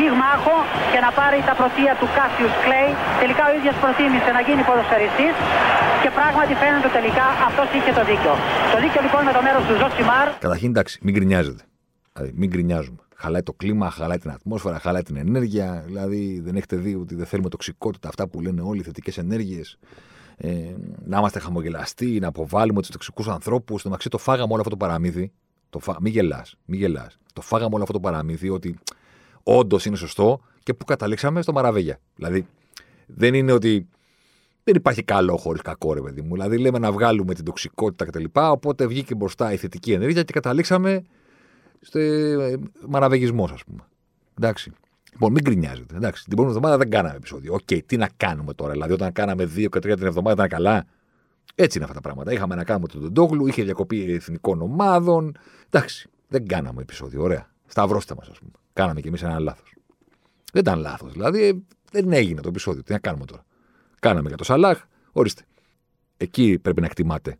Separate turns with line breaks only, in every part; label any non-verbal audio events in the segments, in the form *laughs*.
πυγμάχο και να πάρει τα πρωτεία του Κάσιους Κλέη. Τελικά ο ίδιος προτίμησε να γίνει ποδοσφαιριστής και πράγματι φαίνεται τελικά αυτός είχε το δίκιο. Το δίκιο λοιπόν με το μέρος του Ζοσιμάρ.
Καταρχήν εντάξει, μην γκρινιάζετε. Δηλαδή, μην γκρινιάζουμε. Χαλάει το κλίμα, χαλάει την ατμόσφαιρα, χαλάει την ενέργεια. Δηλαδή, δεν έχετε δει ότι δεν θέλουμε τοξικότητα, αυτά που λένε όλοι οι θετικές ενέργειες. Ε, να είμαστε χαμογελαστοί, να αποβάλουμε τους τοξικούς ανθρώπους. Στο μεταξύ, το φάγαμε όλο αυτό το παραμύθι. Το φα... Μην γελάς, μην γελάς. Το φάγαμε όλο αυτό το παραμύθι ότι όντως είναι σωστό και που καταλήξαμε στο Μαραβέγια. Δηλαδή, δεν είναι ότι δεν υπάρχει καλό χωρίς κακό, ρε παιδί μου. Δηλαδή, λέμε να βγάλουμε την τοξικότητα κτλ. Οπότε βγήκε μπροστά η θετική ενέργεια και καταλήξαμε στο ε, μαραβεγισμός, ας πούμε. Εντάξει. Λοιπόν, μην γκρινιάζετε. Εντάξει, την προηγούμενη εβδομάδα δεν κάναμε επεισόδιο. Οκ, τι να κάνουμε τώρα. Δηλαδή, όταν κάναμε δύο και τρία την εβδομάδα ήταν καλά. Έτσι είναι αυτά τα πράγματα. Είχαμε να κάνουμε τον Ντόγλου, είχε διακοπή εθνικών ομάδων. Εντάξει, δεν κάναμε επεισόδιο. Ωραία. Σταυρώστε μας, ας πούμε. Κάναμε κι εμείς ένα λάθος. Δεν ήταν λάθος. Δηλαδή, δεν έγινε το επεισόδιο. Τι να κάνουμε τώρα. Κάναμε για το Σαλάχ, ορίστε. Εκεί πρέπει να εκτιμάτε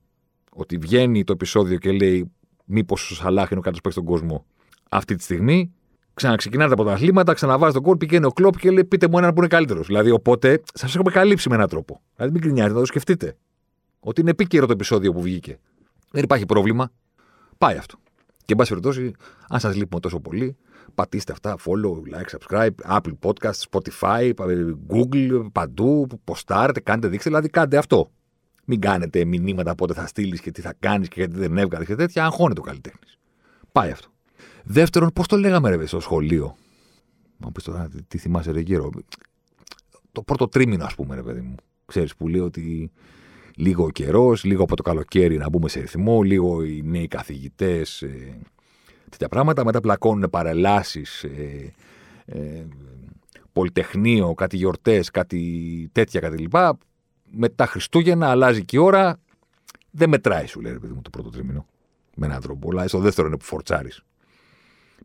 ότι βγαίνει το επεισόδιο και λέει μήπως ο Σαλάχ είναι ο κάτω στον κόσμο. Αυτή τη στιγμή ξαναξεκινάτε από τα αθλήματα, ξαναβάζει τον κόλ, πηγαίνει ο κλοπ και λέει πείτε μου έναν που είναι καλύτερος. Δηλαδή, οπότε σας έχουμε καλύψει με έναν τρόπο. Δηλαδή, μην κρινιάζετε, να το σκεφτείτε. Ότι είναι επίκαιρο το επεισόδιο που βγήκε. Δεν υπάρχει πρόβλημα. Πάει αυτό. Και εν πάση περιπτώσει, αν σας λείπουμε τόσο πολύ, πατήστε αυτά, follow, like, subscribe, Apple Podcast, Spotify, Google, παντού, ποστάρετε, κάντε δείξτε, δηλαδή κάντε αυτό. Μην κάνετε μηνύματα πότε θα στείλεις και τι θα κάνεις και γιατί δεν έβγαλες και τέτοια. Αγχώνεται ο καλλιτέχνης. Πάει αυτό. Δεύτερον, πώς το λέγαμε ρε στο σχολείο; Μα πεις τώρα, τι θυμάσαι ρε γύρω. Το πρώτο τρίμηνο, ας πούμε, ρε παιδί μου. Ξέρεις που λέει ότι λίγο ο καιρός, λίγο από το καλοκαίρι να μπούμε σε ρυθμό, λίγο οι νέοι καθηγητές, ε, τέτοια πράγματα. Μετά πλακώνουν παρελάσεις, ε, ε, πολυτεχνείο, κάτι γιορτές, κάτι τέτοια κτλ. Μετά Χριστούγεννα αλλάζει και η ώρα. Δεν μετράει, σου λέει, ρε παιδί μου, το πρώτο τρίμηνο. Με έναν τρόπο. Αλλά στο δεύτερο είναι που φορτσάρεις.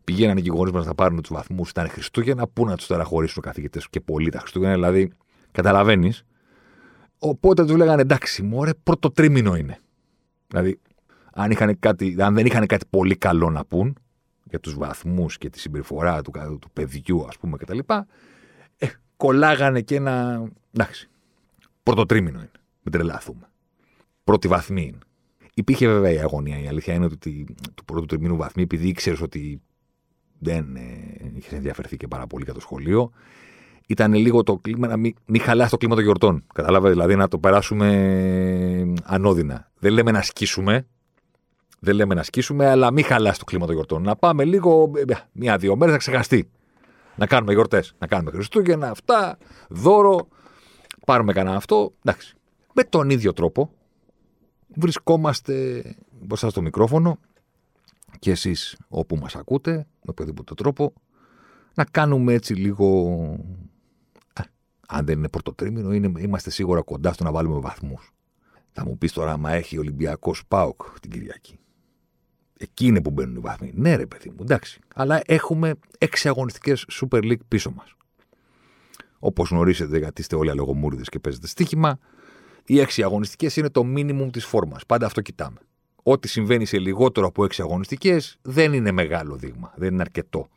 Πηγαίνανε και οι γονείς μας να πάρουν τους βαθμούς, ήταν Χριστούγεννα, πού να τους τεραχωρήσουν οι καθηγητές και πολύ τα Χριστούγεννα. Δηλαδή, καταλαβαίνεις. Οπότε τους λέγανε εντάξει, μωρέ, πρώτο τρίμηνο είναι. Δηλαδή, αν, είχαν κάτι, αν δεν είχαν κάτι πολύ καλό να πούν για τους βαθμούς και τη συμπεριφορά του, του παιδιού, ας πούμε, κτλ. Ε, κολλάγανε και ένα. Εντάξει. Πρώτο τρίμηνο είναι. Μην τρελαθούμε. Πρώτη βαθμή είναι. Υπήρχε βέβαια η αγωνία. Η αλήθεια είναι ότι του πρώτου τριμήνου βαθμοί, επειδή ήξερες ότι δεν ε, είχες ενδιαφερθεί και πάρα πολύ για το σχολείο, ήταν λίγο το κλίμα να μην, μην χαλάσει το κλίμα των γιορτών. Κατάλαβες, δηλαδή να το περάσουμε ανώδυνα. Δεν λέμε να σκίσουμε, δεν λέμε να σκίσουμε, αλλά μην χαλάσει το κλίμα των γιορτών. Να πάμε λίγο, ε, μία-δύο μέρες να ξεχαστεί. Να κάνουμε γιορτές. Να κάνουμε Χριστούγεννα, αυτά, δώρο. Πάρουμε κανένα αυτό. Εντάξει. Με τον ίδιο τρόπο βρισκόμαστε μπροστά στο μικρόφωνο και εσείς όπου μας ακούτε, με οποιοδήποτε τρόπο, να κάνουμε έτσι λίγο... Ε, αν δεν είναι πρωτοτρίμηνο, είναι, είμαστε σίγουρα κοντά στο να βάλουμε βαθμούς. Θα μου πεις τώρα, μα έχει Ολυμπιακός ΠΑΟΚ την Κυριακή. Εκεί είναι που μπαίνουν οι βαθμοί. Ναι, ρε παιδί μου, εντάξει. Αλλά έχουμε έξι αγωνιστικές Super League πίσω μας. Όπως γνωρίζετε, γιατί είστε όλοι αλογομούριδες και παίζετε στοίχημα, οι έξι αγωνιστικές είναι το minimum της φόρμας. Πάντα αυτό κοιτάμε. Ό,τι συμβαίνει σε λιγότερο από έξι αγωνιστικές δεν είναι μεγάλο δείγμα. Δεν είναι αρκετό.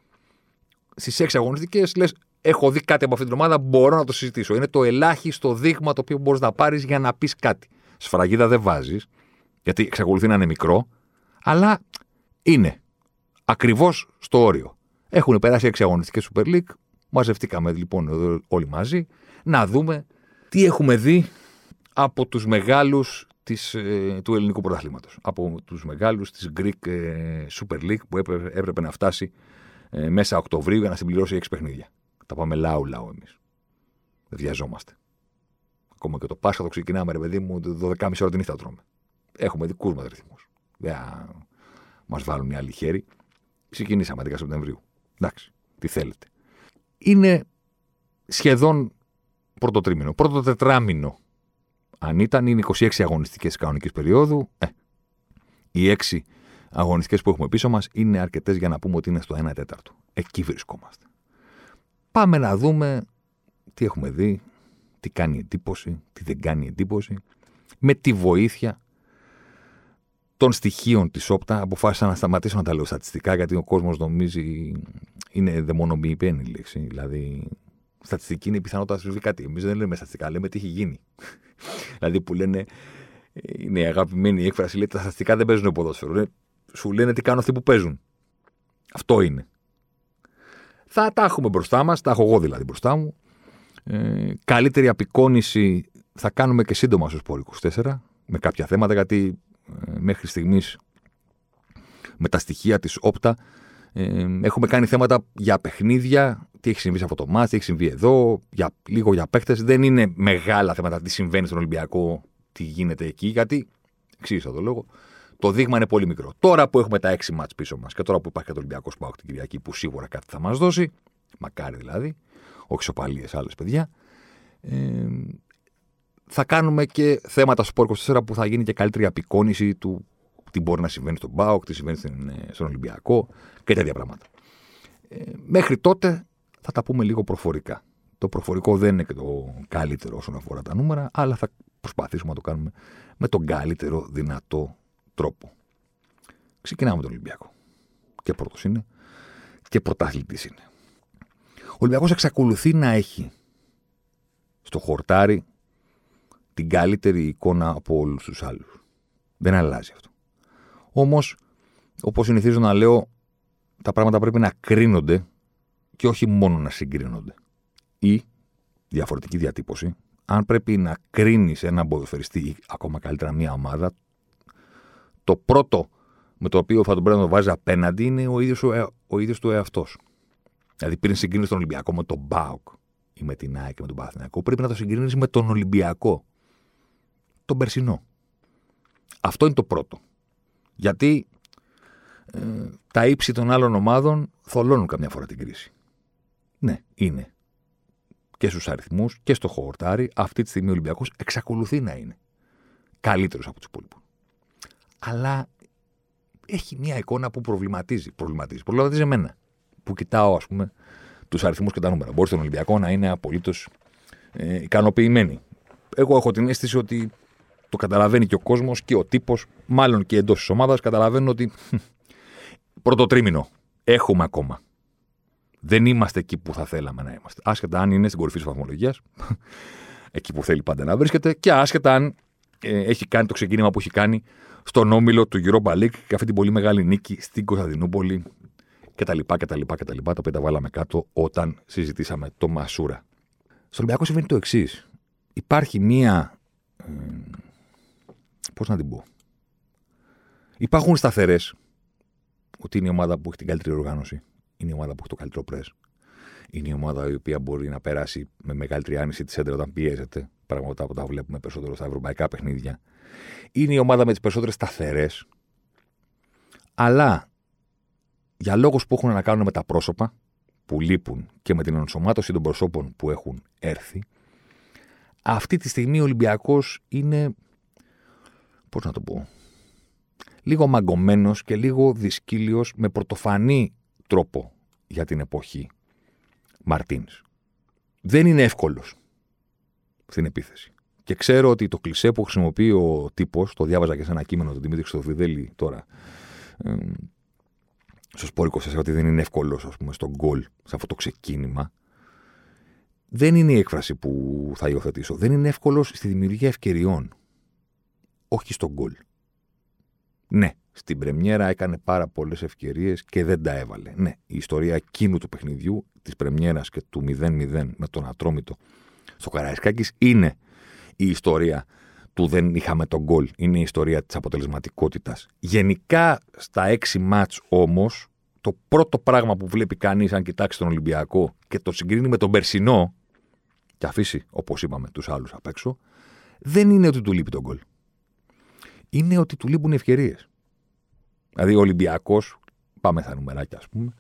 Στις έξι αγωνιστικές λες, έχω δει κάτι από αυτήν την ομάδα, μπορώ να το συζητήσω. Είναι το ελάχιστο δείγμα το οποίο μπορείς να πάρεις για να πεις κάτι. Σφραγίδα δεν βάζεις, γιατί εξακολουθεί να είναι μικρό, αλλά είναι ακριβώς στο όριο. Έχουν περάσει έξι αγωνιστικές Super League. Μαζευτήκαμε λοιπόν εδώ όλοι μαζί να δούμε τι έχουμε δει από τους μεγάλους της, ε, του ελληνικού πρωταθλήματος. Από τους μεγάλους της Greek ε, Super League που έπρεπε, έπρεπε να φτάσει ε, μέσα Οκτωβρίου για να συμπληρώσει έξι παιχνίδια. Τα πάμε λαού λαού εμείς. Δεν βιαζόμαστε. Ακόμα και το Πάσχα το ξεκινάμε, ρε παιδί μου, 12.30 ώρα την νύχτα τρώμε. Έχουμε δικού μα ρυθμού. Δεν μας βάλουν οι άλλοι χέρι. Ξεκινήσαμε 10 Σεπτεμβρίου. Εντάξει, τι θέλετε. Είναι σχεδόν πρώτο τρίμηνο, πρώτο τετράμινο Αν ήταν, είναι 26 αγωνιστικές κανονικής περίοδου. Ε, οι 6 αγωνιστικές που έχουμε πίσω μας είναι αρκετές για να πούμε ότι είναι στο 1 τέταρτο. Εκεί βρισκόμαστε. Πάμε να δούμε τι έχουμε δει, τι κάνει εντύπωση, τι δεν κάνει εντύπωση. Με τη βοήθεια των στοιχείων της όπτα αποφάσισα να σταματήσω να τα λέω στατιστικά γιατί ο κόσμος νομίζει είναι δαιμονοποιημένη η λέξη. Δηλαδή, στατιστική είναι η πιθανότητα να συμβεί κάτι. Εμείς δεν λέμε στατιστικά, λέμε τι έχει γίνει. *laughs* δηλαδή που λένε, είναι η αγαπημένη έκφραση, λέει τα στατιστικά δεν παίζουν ποδόσφαιρο. Σου λένε τι κάνουν αυτοί που παίζουν. Αυτό είναι. Θα τα έχουμε μπροστά μας, τα έχω εγώ δηλαδή μπροστά μου. Ε, καλύτερη απεικόνηση θα κάνουμε και σύντομα στο Σπόρ 24 με κάποια θέματα γιατί ε, μέχρι στιγμής με τα στοιχεία της όπτα ε, έχουμε κάνει θέματα για παιχνίδια, τι έχει συμβεί σε αυτό το μάτι, τι έχει συμβεί εδώ, για, λίγο για παίχτες. Δεν είναι μεγάλα θέματα τι συμβαίνει στον Ολυμπιακό, τι γίνεται εκεί, γιατί εξήγησα το λόγο. Το δείγμα είναι πολύ μικρό. Τώρα που έχουμε τα έξι μάτς πίσω μας και τώρα που υπάρχει και το Ολυμπιακός Σπάουκ την Κυριακή που σίγουρα κάτι θα μας δώσει, μακάρι δηλαδή, όχι σοπαλίε άλλες παιδιά, ε, θα κάνουμε και θέματα στο 24 που θα γίνει και καλύτερη απεικόνηση του τι μπορεί να συμβαίνει στον Μπάουκ, τι συμβαίνει ε, στον Ολυμπιακό και τέτοια πράγματα. Ε, μέχρι τότε θα τα πούμε λίγο προφορικά. Το προφορικό δεν είναι και το καλύτερο όσον αφορά τα νούμερα, αλλά θα προσπαθήσουμε να το κάνουμε με τον καλύτερο δυνατό τρόπο. Ξεκινάμε με τον Ολυμπιακό. Και πρώτος είναι και πρωταθλητής είναι. Ο Ολυμπιακός εξακολουθεί να έχει στο χορτάρι την καλύτερη εικόνα από όλους τους άλλους. Δεν αλλάζει αυτό. Όμως, όπως συνηθίζω να λέω, τα πράγματα πρέπει να κρίνονται και όχι μόνο να συγκρίνονται. Ή, διαφορετική διατύπωση, αν πρέπει να κρίνεις έναν ποδοσφαιριστή ή ακόμα καλύτερα μια ομάδα, το πρώτο με το οποίο θα τον πρέπει να το βάζει απέναντι είναι ο ίδιος ο, ο ίδιος του εαυτός. Δηλαδή, πριν συγκρίνεις τον Ολυμπιακό με τον Μπάουκ ή με την ΑΕΚ και με τον Παναθηναϊκό, πρέπει να το συγκρίνεις με τον Ολυμπιακό. Τον περσινό. Αυτό είναι το πρώτο. Γιατί ε, τα ύψη των άλλων ομάδων θολώνουν καμιά φορά την κρίση. Ναι, είναι. Και στους αριθμούς και στο χορτάρι, αυτή τη στιγμή ο Ολυμπιακός εξακολουθεί να είναι καλύτερος από τους υπόλοιπους. Αλλά έχει μια εικόνα που προβληματίζει. Προβληματίζει, προβληματίζει εμένα. Που κοιτάω, ας πούμε, τους αριθμούς και τα νούμερα. Μπορεί στον Ολυμπιακό να είναι απολύτως ε, ικανοποιημένοι. Εγώ έχω την αίσθηση ότι το καταλαβαίνει και ο κόσμος και ο τύπος, μάλλον και εντός της ομάδας, καταλαβαίνουν ότι πρώτο τρίμηνο έχουμε ακόμα. Δεν είμαστε εκεί που θα θέλαμε να είμαστε. Άσχετα αν είναι στην κορυφή της βαθμολογίας, *laughs* εκεί που θέλει πάντα να βρίσκεται, και άσχετα αν ε, έχει κάνει το ξεκίνημα που έχει κάνει στον όμιλο του Europa League και αυτή την πολύ μεγάλη νίκη στην Κωνσταντινούπολη κτλ. κτλ, κτλ τα οποία τα βάλαμε κάτω όταν συζητήσαμε το Μασούρα. Στο Ολυμπιακό συμβαίνει το εξής. Υπάρχει μία. Ε, Πώς να την πω. Υπάρχουν σταθερές ότι είναι η ομάδα που έχει την καλύτερη οργάνωση. Είναι η ομάδα που έχει το καλύτερο πρε. Είναι η ομάδα η οποία μπορεί να περάσει με μεγαλύτερη άνεση τη έντρα όταν πιέζεται. Πράγματα που τα βλέπουμε περισσότερο στα ευρωπαϊκά παιχνίδια. Είναι η ομάδα με τις περισσότερες σταθερές. Αλλά για λόγους που έχουν να κάνουν με τα πρόσωπα που λείπουν και με την ενσωμάτωση των προσώπων που έχουν έρθει, αυτή τη στιγμή ο Ολυμπιακός είναι πώς να το πω, λίγο μαγκωμένος και λίγο δυσκύλιος με πρωτοφανή τρόπο για την εποχή Μαρτίνς. Δεν είναι εύκολος στην επίθεση. Και ξέρω ότι το κλισέ που χρησιμοποιεί ο τύπος, το διάβαζα και σε ένα κείμενο του Δημήτρη Χρυστοφιδέλη τώρα, ε, στο σπόρ 24, ότι δεν είναι εύκολος, ας πούμε, στον γκολ, σε αυτό το ξεκίνημα. Δεν είναι η έκφραση που θα υιοθετήσω. Δεν είναι εύκολος στη δημιουργία ευκαιριών όχι στον γκολ. Ναι, στην Πρεμιέρα έκανε πάρα πολλές ευκαιρίες και δεν τα έβαλε. Ναι, η ιστορία εκείνου του παιχνιδιού, της Πρεμιέρας και του 0-0 με τον Ατρόμητο στο Καραϊσκάκης είναι η ιστορία του δεν είχαμε τον γκολ. Είναι η ιστορία της αποτελεσματικότητας. Γενικά στα έξι μάτς όμως, το πρώτο πράγμα που βλέπει κανείς, αν κοιτάξει τον Ολυμπιακό και το συγκρίνει με τον Περσινό, και αφήσει, όπως είπαμε, τους άλλους απ' έξω, δεν είναι ότι του λείπει τον γκολ είναι ότι του λείπουν ευκαιρίες. Δηλαδή, ο Ολυμπιακός, πάμε στα νουμεράκια, ας πούμε,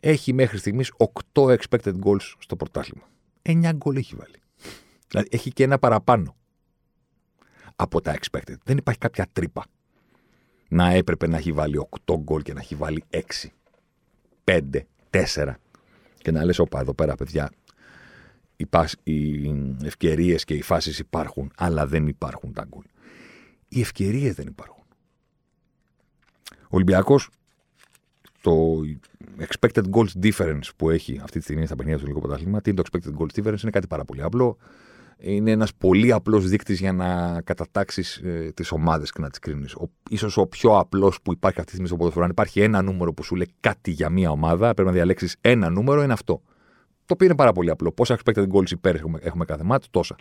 έχει μέχρι στιγμής 8 expected goals στο πρωτάθλημα. 9 γκολ έχει βάλει. Δηλαδή, έχει και ένα παραπάνω. από τα expected. Δεν υπάρχει κάποια τρύπα. Να έπρεπε να έχει βάλει 8 γκολ και να έχει βάλει 6, 5, 4. Και να λες, όπα, εδώ πέρα, παιδιά, οι, οι ευκαιρίες και οι φάσεις υπάρχουν, αλλά δεν υπάρχουν τα γκολ. Οι ευκαιρίες δεν υπάρχουν. Ο Ολυμπιακός, το expected goals difference που έχει αυτή τη στιγμή στα παιχνίδια του Ελληνικού Πρωταθλήμα, τι είναι το expected goals difference, είναι κάτι πάρα πολύ απλό. Είναι ένας πολύ απλός δείκτης για να κατατάξεις ε, τις ομάδες και να τις κρίνεις. σω ο πιο απλός που υπάρχει αυτή τη στιγμή στο ποδοσφαίρο. Αν υπάρχει ένα νούμερο που σου λέει κάτι για μία ομάδα, πρέπει να διαλέξεις ένα νούμερο, είναι αυτό. Το οποίο είναι πάρα πολύ απλό. Πόσα expected goals υπέρ έχουμε, έχουμε κάθε μάτι, τόσα.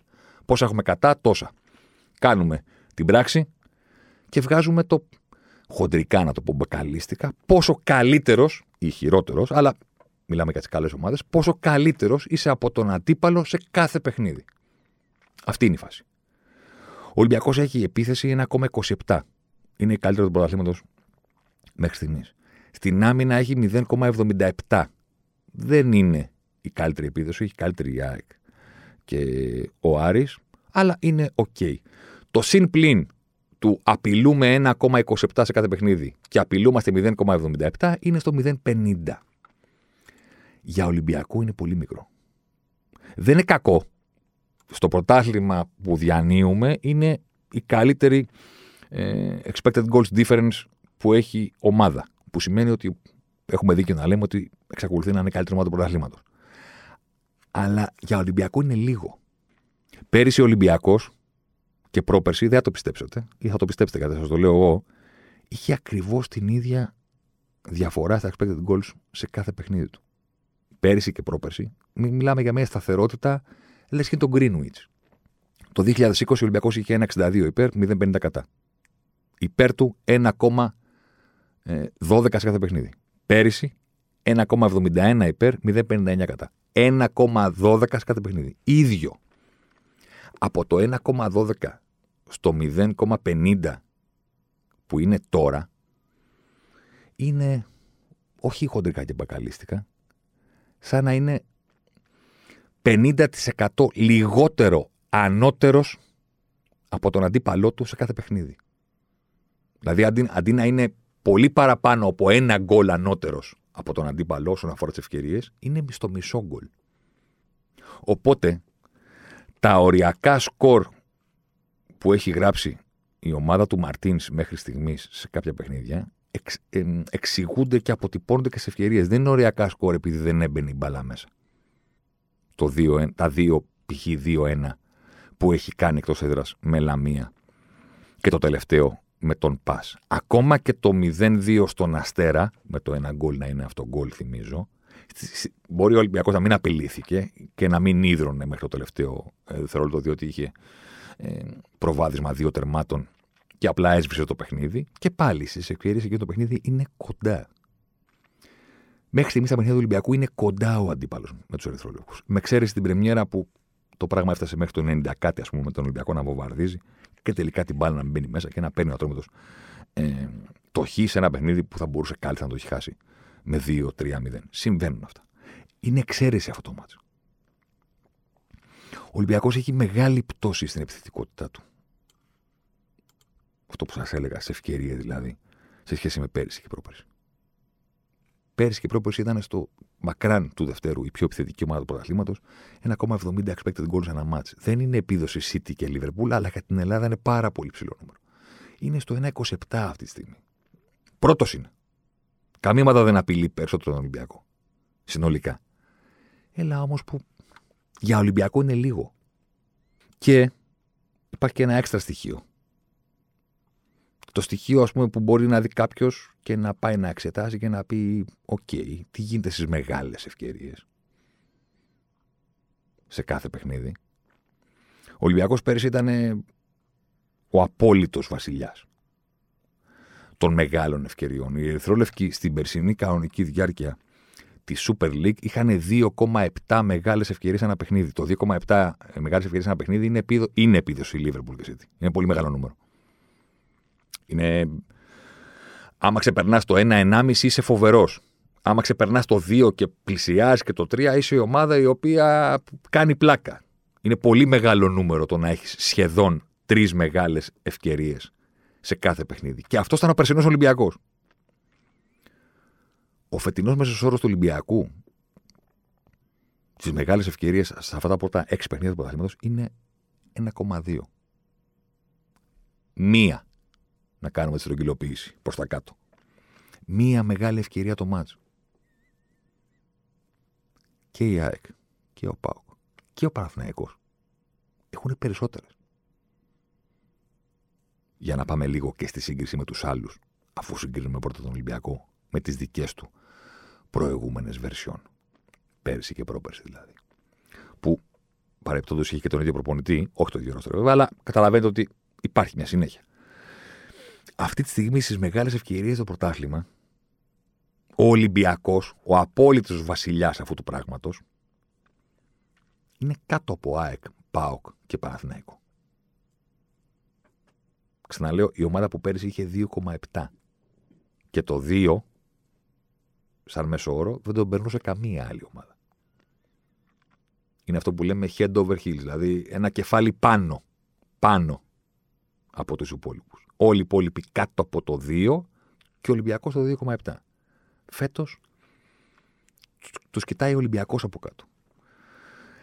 Πόσα έχουμε κατά, τόσα. Κάνουμε την πράξη και βγάζουμε το χοντρικά, να το πω μπακαλίστικα, πόσο καλύτερος ή χειρότερος, αλλά μιλάμε για τις καλές ομάδες, πόσο καλύτερος είσαι από τον αντίπαλο σε κάθε παιχνίδι. Αυτή είναι η φάση. Ο Ολυμπιακός έχει επίθεση 1,27. Είναι η καλύτερη του πρωταθλήματος μέχρι στιγμής. Στην άμυνα έχει 0,77. Δεν είναι η καλύτερη επίδοση, έχει καλύτερη η ΑΕΚ και ο Άρης, αλλά είναι οκ. Το συν πλην του απειλούμε 1,27 σε κάθε παιχνίδι και απειλούμαστε 0,77 είναι στο 0,50. Για Ολυμπιακό είναι πολύ μικρό. Δεν είναι κακό. Στο πρωτάθλημα που διανύουμε είναι η καλύτερη ε, expected goals difference που έχει ομάδα. Που σημαίνει ότι έχουμε δίκιο να λέμε ότι εξακολουθεί να είναι η καλύτερη ομάδα του πρωταθλήματος αλλά για Ολυμπιακό είναι λίγο. Πέρυσι ο Ολυμπιακός και πρόπερσι, δεν θα το πιστέψετε, ή θα το πιστέψετε κατά σας το λέω εγώ, είχε ακριβώς την ίδια διαφορά στα expected goals σε κάθε παιχνίδι του. Πέρυσι και πρόπερσι, μιλάμε για μια σταθερότητα, λες και τον Greenwich. Το 2020 ο Ολυμπιακός είχε 1,62 υπέρ, 0,50 κατά. Υπέρ του 1,12 σε κάθε παιχνίδι. Πέρυσι 1,71 υπέρ, 0,59 κατά. 1,12 σε κάθε παιχνίδι. Ίδιο. Από το 1,12 στο 0,50 που είναι τώρα, είναι όχι χοντρικά και μπακαλίστικα, σαν να είναι 50% λιγότερο ανώτερος από τον αντίπαλό του σε κάθε παιχνίδι. Δηλαδή αντί, αντί να είναι πολύ παραπάνω από ένα γκολ ανώτερος από τον αντίπαλο όσον αφορά τις ευκαιρίες, είναι στο μισό γκολ. Οπότε, τα οριακά σκορ που έχει γράψει η ομάδα του Μαρτίνς μέχρι στιγμής σε κάποια παιχνίδια εξ, ε, εξηγούνται και αποτυπώνονται και σε ευκαιρίες. Δεν είναι οριακά σκορ επειδή δεν έμπαινε η μπάλα μέσα. Το 2, τα δύο π.χ. 2-1 που έχει κάνει εκτός έδρας με λαμία και το τελευταίο με τον Πας. Ακόμα και το 0-2 στον Αστέρα, με το ένα γκολ να είναι αυτό γκολ, θυμίζω. Μπορεί ο Ολυμπιακός να μην απειλήθηκε και να μην ίδρωνε μέχρι το τελευταίο ε, δευτερόλεπτο, διότι είχε ε, προβάδισμα δύο τερμάτων και απλά έσβησε το παιχνίδι. Και πάλι στις ευκαιρίε εκεί το παιχνίδι είναι κοντά. Μέχρι στιγμής στα παιχνίδια του Ολυμπιακού είναι κοντά ο αντίπαλος με τους Ερυθρόλεπτου. Με εξαίρεση την Πρεμιέρα που το πράγμα έφτασε μέχρι το 90 κάτι, ας πούμε, με τον Ολυμπιακό να βομβαρδίζει και τελικά την μπάλα να μπαίνει μέσα και να παίρνει ο Ατρόμητο ε, το χ σε ένα παιχνίδι που θα μπορούσε κάλλιστα να το έχει χάσει με 2-3-0. Συμβαίνουν αυτά. Είναι εξαίρεση αυτό το μάτσο. Ο Ολυμπιακός έχει μεγάλη πτώση στην επιθετικότητά του. Αυτό που σας έλεγα, σε ευκαιρία δηλαδή, σε σχέση με πέρυσι και πρόπερσι. Πέρυσι και πρόπερσι ήταν στο μακράν του δεύτερου η πιο επιθετική ομάδα του πρωταθλήματος. 1,70 expected goals ένα match. Δεν είναι επίδοση City και Liverpool, αλλά για την Ελλάδα είναι πάρα πολύ ψηλό νούμερο. Είναι στο 1,27 αυτή τη στιγμή. Πρώτος είναι. Καμία ομάδα δεν απειλεί περισσότερο τον Ολυμπιακό. Συνολικά. Έλα όμως που για Ολυμπιακό είναι λίγο. Και υπάρχει και ένα έξτρα στοιχείο το στοιχείο ας πούμε, που μπορεί να δει κάποιος και να πάει να εξετάσει και να πει: Οκ, τι γίνεται στις μεγάλες ευκαιρίες σε κάθε παιχνίδι. Ο Ολυμπιακός πέρυσι ήταν ο απόλυτος βασιλιάς των μεγάλων ευκαιριών. Οι Ερυθρόλευκοι στην περσινή κανονική διάρκεια της Super League είχαν 2,7 μεγάλες ευκαιρίες ένα παιχνίδι. Το 2,7 μεγάλες ευκαιρίες ένα παιχνίδι είναι, επίδο... είναι επίδοση Liverpool και City. Είναι πολύ μεγάλο νούμερο. Είναι... Άμα ξεπερνάς το 1-1,5 είσαι φοβερός. Άμα ξεπερνάς το 2 και πλησιάζεις και το 3, είσαι η ομάδα η οποία κάνει πλάκα. Είναι πολύ μεγάλο νούμερο το να έχεις σχεδόν τρεις μεγάλες ευκαιρίες σε κάθε παιχνίδι. Και αυτός ήταν ο περσινός Ολυμπιακός. Ο φετινός μέσος όρος του Ολυμπιακού στι μεγάλες ευκαιρίες σε αυτά τα πρώτα έξι παιχνίδια του πρωταθλήματος είναι 1,2. Μία να κάνουμε τη στρογγυλοποίηση προς τα κάτω. Μία μεγάλη ευκαιρία το μάτς. Και η ΑΕΚ και ο ΠΑΟΚ και ο Παναθηναϊκός έχουν περισσότερες. Για να πάμε λίγο και στη σύγκριση με τους άλλους, αφού συγκρίνουμε πρώτα τον Ολυμπιακό με τις δικές του προηγούμενες βερσιών. Πέρσι και πρόπερσι δηλαδή. Που παρεπτόντως είχε και τον ίδιο προπονητή, όχι το ίδιο ρόστρο βέβαια, αλλά καταλαβαίνετε ότι υπάρχει μια συνέχεια. Αυτή τη στιγμή στις μεγάλες ευκαιρίες στο πρωτάθλημα, ο Ολυμπιακός, ο απόλυτος βασιλιάς αυτού του πράγματος, είναι κάτω από ΑΕΚ, ΠΑΟΚ και Παναθηναϊκό. Ξαναλέω, η ομάδα που πέρυσι είχε 2,7. Και το 2, σαν μέσο όρο, δεν τον περνούσε καμία άλλη ομάδα. Είναι αυτό που λέμε head over heels, δηλαδή ένα κεφάλι πάνω, πάνω από τους υπόλοιπους. Όλοι οι υπόλοιποι κάτω από το 2 και ο Ολυμπιακός το 2,7. Φέτος τους κοιτάει ο Ολυμπιακός από κάτω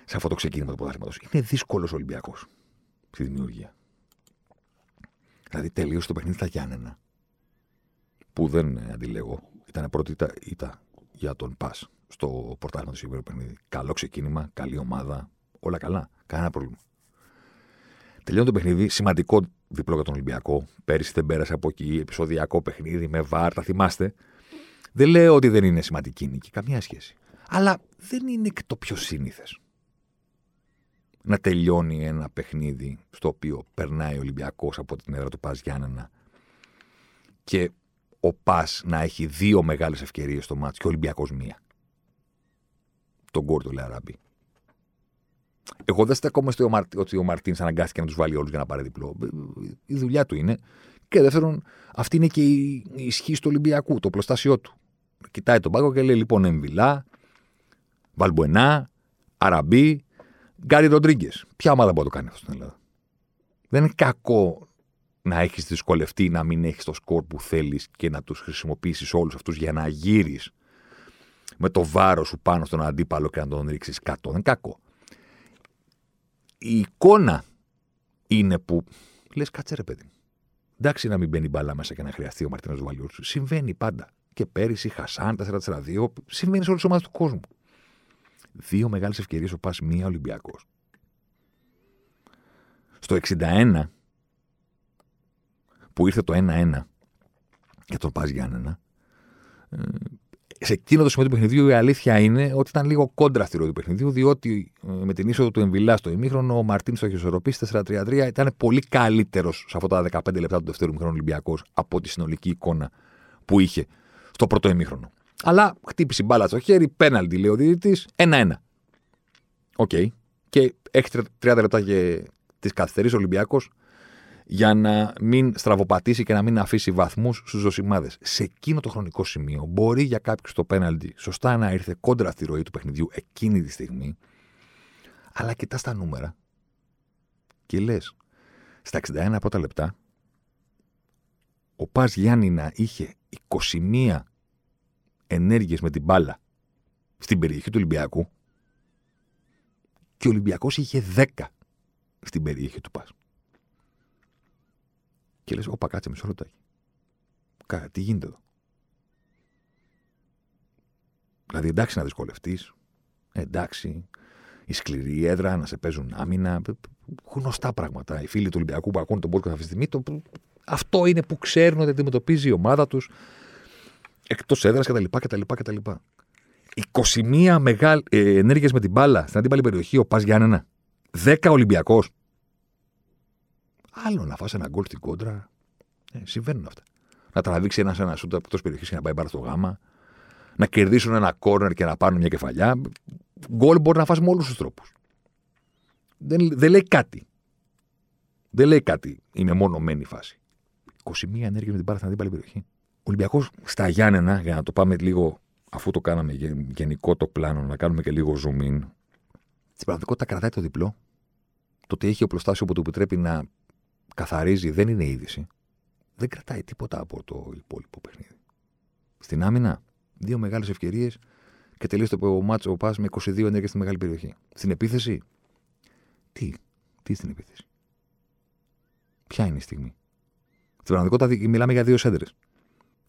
σε αυτό το ξεκίνημα του πρωταθλήματος. Είναι δύσκολος Ολυμπιακός στη δημιουργία. Δηλαδή τελείωσε το παιχνίδι στα Γιάννενα. Που δεν αντιλέγω. Ήταν πρώτη ήττα για τον Πας στο πρωτάθλημα του συγκεκριμένου παιχνίδι. Καλό ξεκίνημα, καλή ομάδα. Όλα καλά. Κανένα πρόβλημα. Τελειώνει το παιχνίδι. Σημαντικό διπλό για τον Ολυμπιακό. Πέρυσι δεν πέρασε από εκεί. Επισοδιακό παιχνίδι με βάρ. Τα θυμάστε. Δεν λέω ότι δεν είναι σημαντική νίκη. Καμία σχέση. Αλλά δεν είναι και το πιο σύνηθες να τελειώνει ένα παιχνίδι στο οποίο περνάει ο Ολυμπιακός από την έδρα του Πας Γιάννενα και ο Πας να έχει δύο μεγάλες ευκαιρίες στο μάτς και ο Ολυμπιακός μία. Τον Κόρτο Λεαράμπη. Εγώ δεν στέκομαι στο ότι ο Μαρτίνς αναγκάστηκε να τους βάλει όλους για να πάρει διπλό. Η δουλειά του είναι. Και δεύτερον, αυτή είναι και η ισχύ του Ολυμπιακού, το πλωστάσιό του. Κοιτάει τον πάγκο και λέει: Λοιπόν, Εμβιλά, Βαλμπουενά, Αραμπί, Γκάρι Ροντρίγκες. Ποια ομάδα μπορεί να το κάνει αυτό στην Ελλάδα; Δεν είναι κακό να έχεις δυσκολευτεί να μην έχεις το σκορ που θέλεις και να τους χρησιμοποιήσεις όλους αυτούς για να γύρεις με το βάρος σου πάνω στον αντίπαλο και να τον ρίξεις κάτω. Δεν είναι κακό. Η εικόνα είναι που λες, κάτσε ρε παιδί. Εντάξει να μην μπαίνει μπαλά μέσα και να χρειαστεί ο Μαρτίνος Βαλιούρ. Συμβαίνει πάντα. Και πέρυσι, Χασάν, 4-4-2, συμβαίνει σε όλες τις ομάδες του κόσμου δύο μεγάλες ευκαιρίες ο Πας, μία Ολυμπιακός. Στο 61, που ήρθε το 1-1 για τον Πας Γιάννενα, ε, σε εκείνο το σημείο του παιχνιδιού η αλήθεια είναι ότι ήταν λίγο κόντρα στη ροή του παιχνιδιού, διότι ε, με την είσοδο του Εμβιλά στο ημίχρονο, ο Μαρτίν στο ισορροπή 4-3-3 ήταν πολύ καλύτερος σε αυτά τα 15 λεπτά του δεύτερου ημίχρονου Ολυμπιακός από τη συνολική εικόνα που είχε στο πρώτο ημίχρονο. Αλλά χτύπησε μπάλα στο χέρι, πέναλτι λέει ο διαιτητής, 1-1. OK. Okay. Και έχει 30 λεπτά και τις καθυστερήσεις ο Ολυμπιακός για να μην στραβοπατήσει και να μην αφήσει βαθμούς στους Ζωσιμάδες. Σε εκείνο το χρονικό σημείο μπορεί για κάποιους το πέναλτι σωστά να ήρθε κόντρα στη ροή του παιχνιδιού εκείνη τη στιγμή, αλλά κοιτάς τα νούμερα και λες, στα 61 πρώτα λεπτά, ο Πας Γιάννη είχε 21 ενέργειες με την μπάλα στην περιοχή του Ολυμπιακού και ο Ολυμπιακός είχε 10 στην περιοχή του Πας. Και λες, όπα κάτσε μισό λεπτάκι. Κα, τι γίνεται εδώ; Δηλαδή εντάξει να δυσκολευτείς, εντάξει, η σκληρή έδρα, να σε παίζουν άμυνα, γνωστά πράγματα. Οι φίλοι του Ολυμπιακού που ακούνε τον podcast αυτή τη στιγμή, το, αυτό είναι που ξέρουν ότι αντιμετωπίζει η ομάδα τους εκτός έδρας κτλ. κτλ, κτλ. 21 μεγάλε ε, ενέργειες με την μπάλα στην αντίπαλη περιοχή, ο Πας Γιάννενα. 10 Ολυμπιακός. Άλλο να φάσει ένα γκολ στην κόντρα. Ε, συμβαίνουν αυτά. Να τραβήξει ένας ένας σούτ εκτό περιοχή και να πάει μπάρα στο γάμα. Να κερδίσουν ένα κόρνερ και να πάρουν μια κεφαλιά. Γκολ μπορεί να φάσει με όλους τους τρόπους. Δεν, δεν λέει κάτι. Δεν λέει κάτι η μεμονωμένη φάση. 21 ενέργειε με την μπάλα στην αντίπαλη περιοχή. Ολυμπιακός στα Γιάννενα, για να το πάμε λίγο, αφού το κάναμε γενικό το πλάνο, να κάνουμε και λίγο zoom in. Στην πραγματικότητα κρατάει το διπλό. Το ότι έχει οπλοστάσιο που του επιτρέπει να καθαρίζει, δεν είναι είδηση. Δεν κρατάει τίποτα από το υπόλοιπο παιχνίδι. Στην άμυνα, δύο μεγάλες ευκαιρίες και τελείωσε το μάτσο ο Πας με 22 ενέργειες στη μεγάλη περιοχή. Στην επίθεση, τι, τι στην επίθεση; Ποια είναι η στιγμή; Στην πραγματικότητα μιλάμε για δύο σέντρες.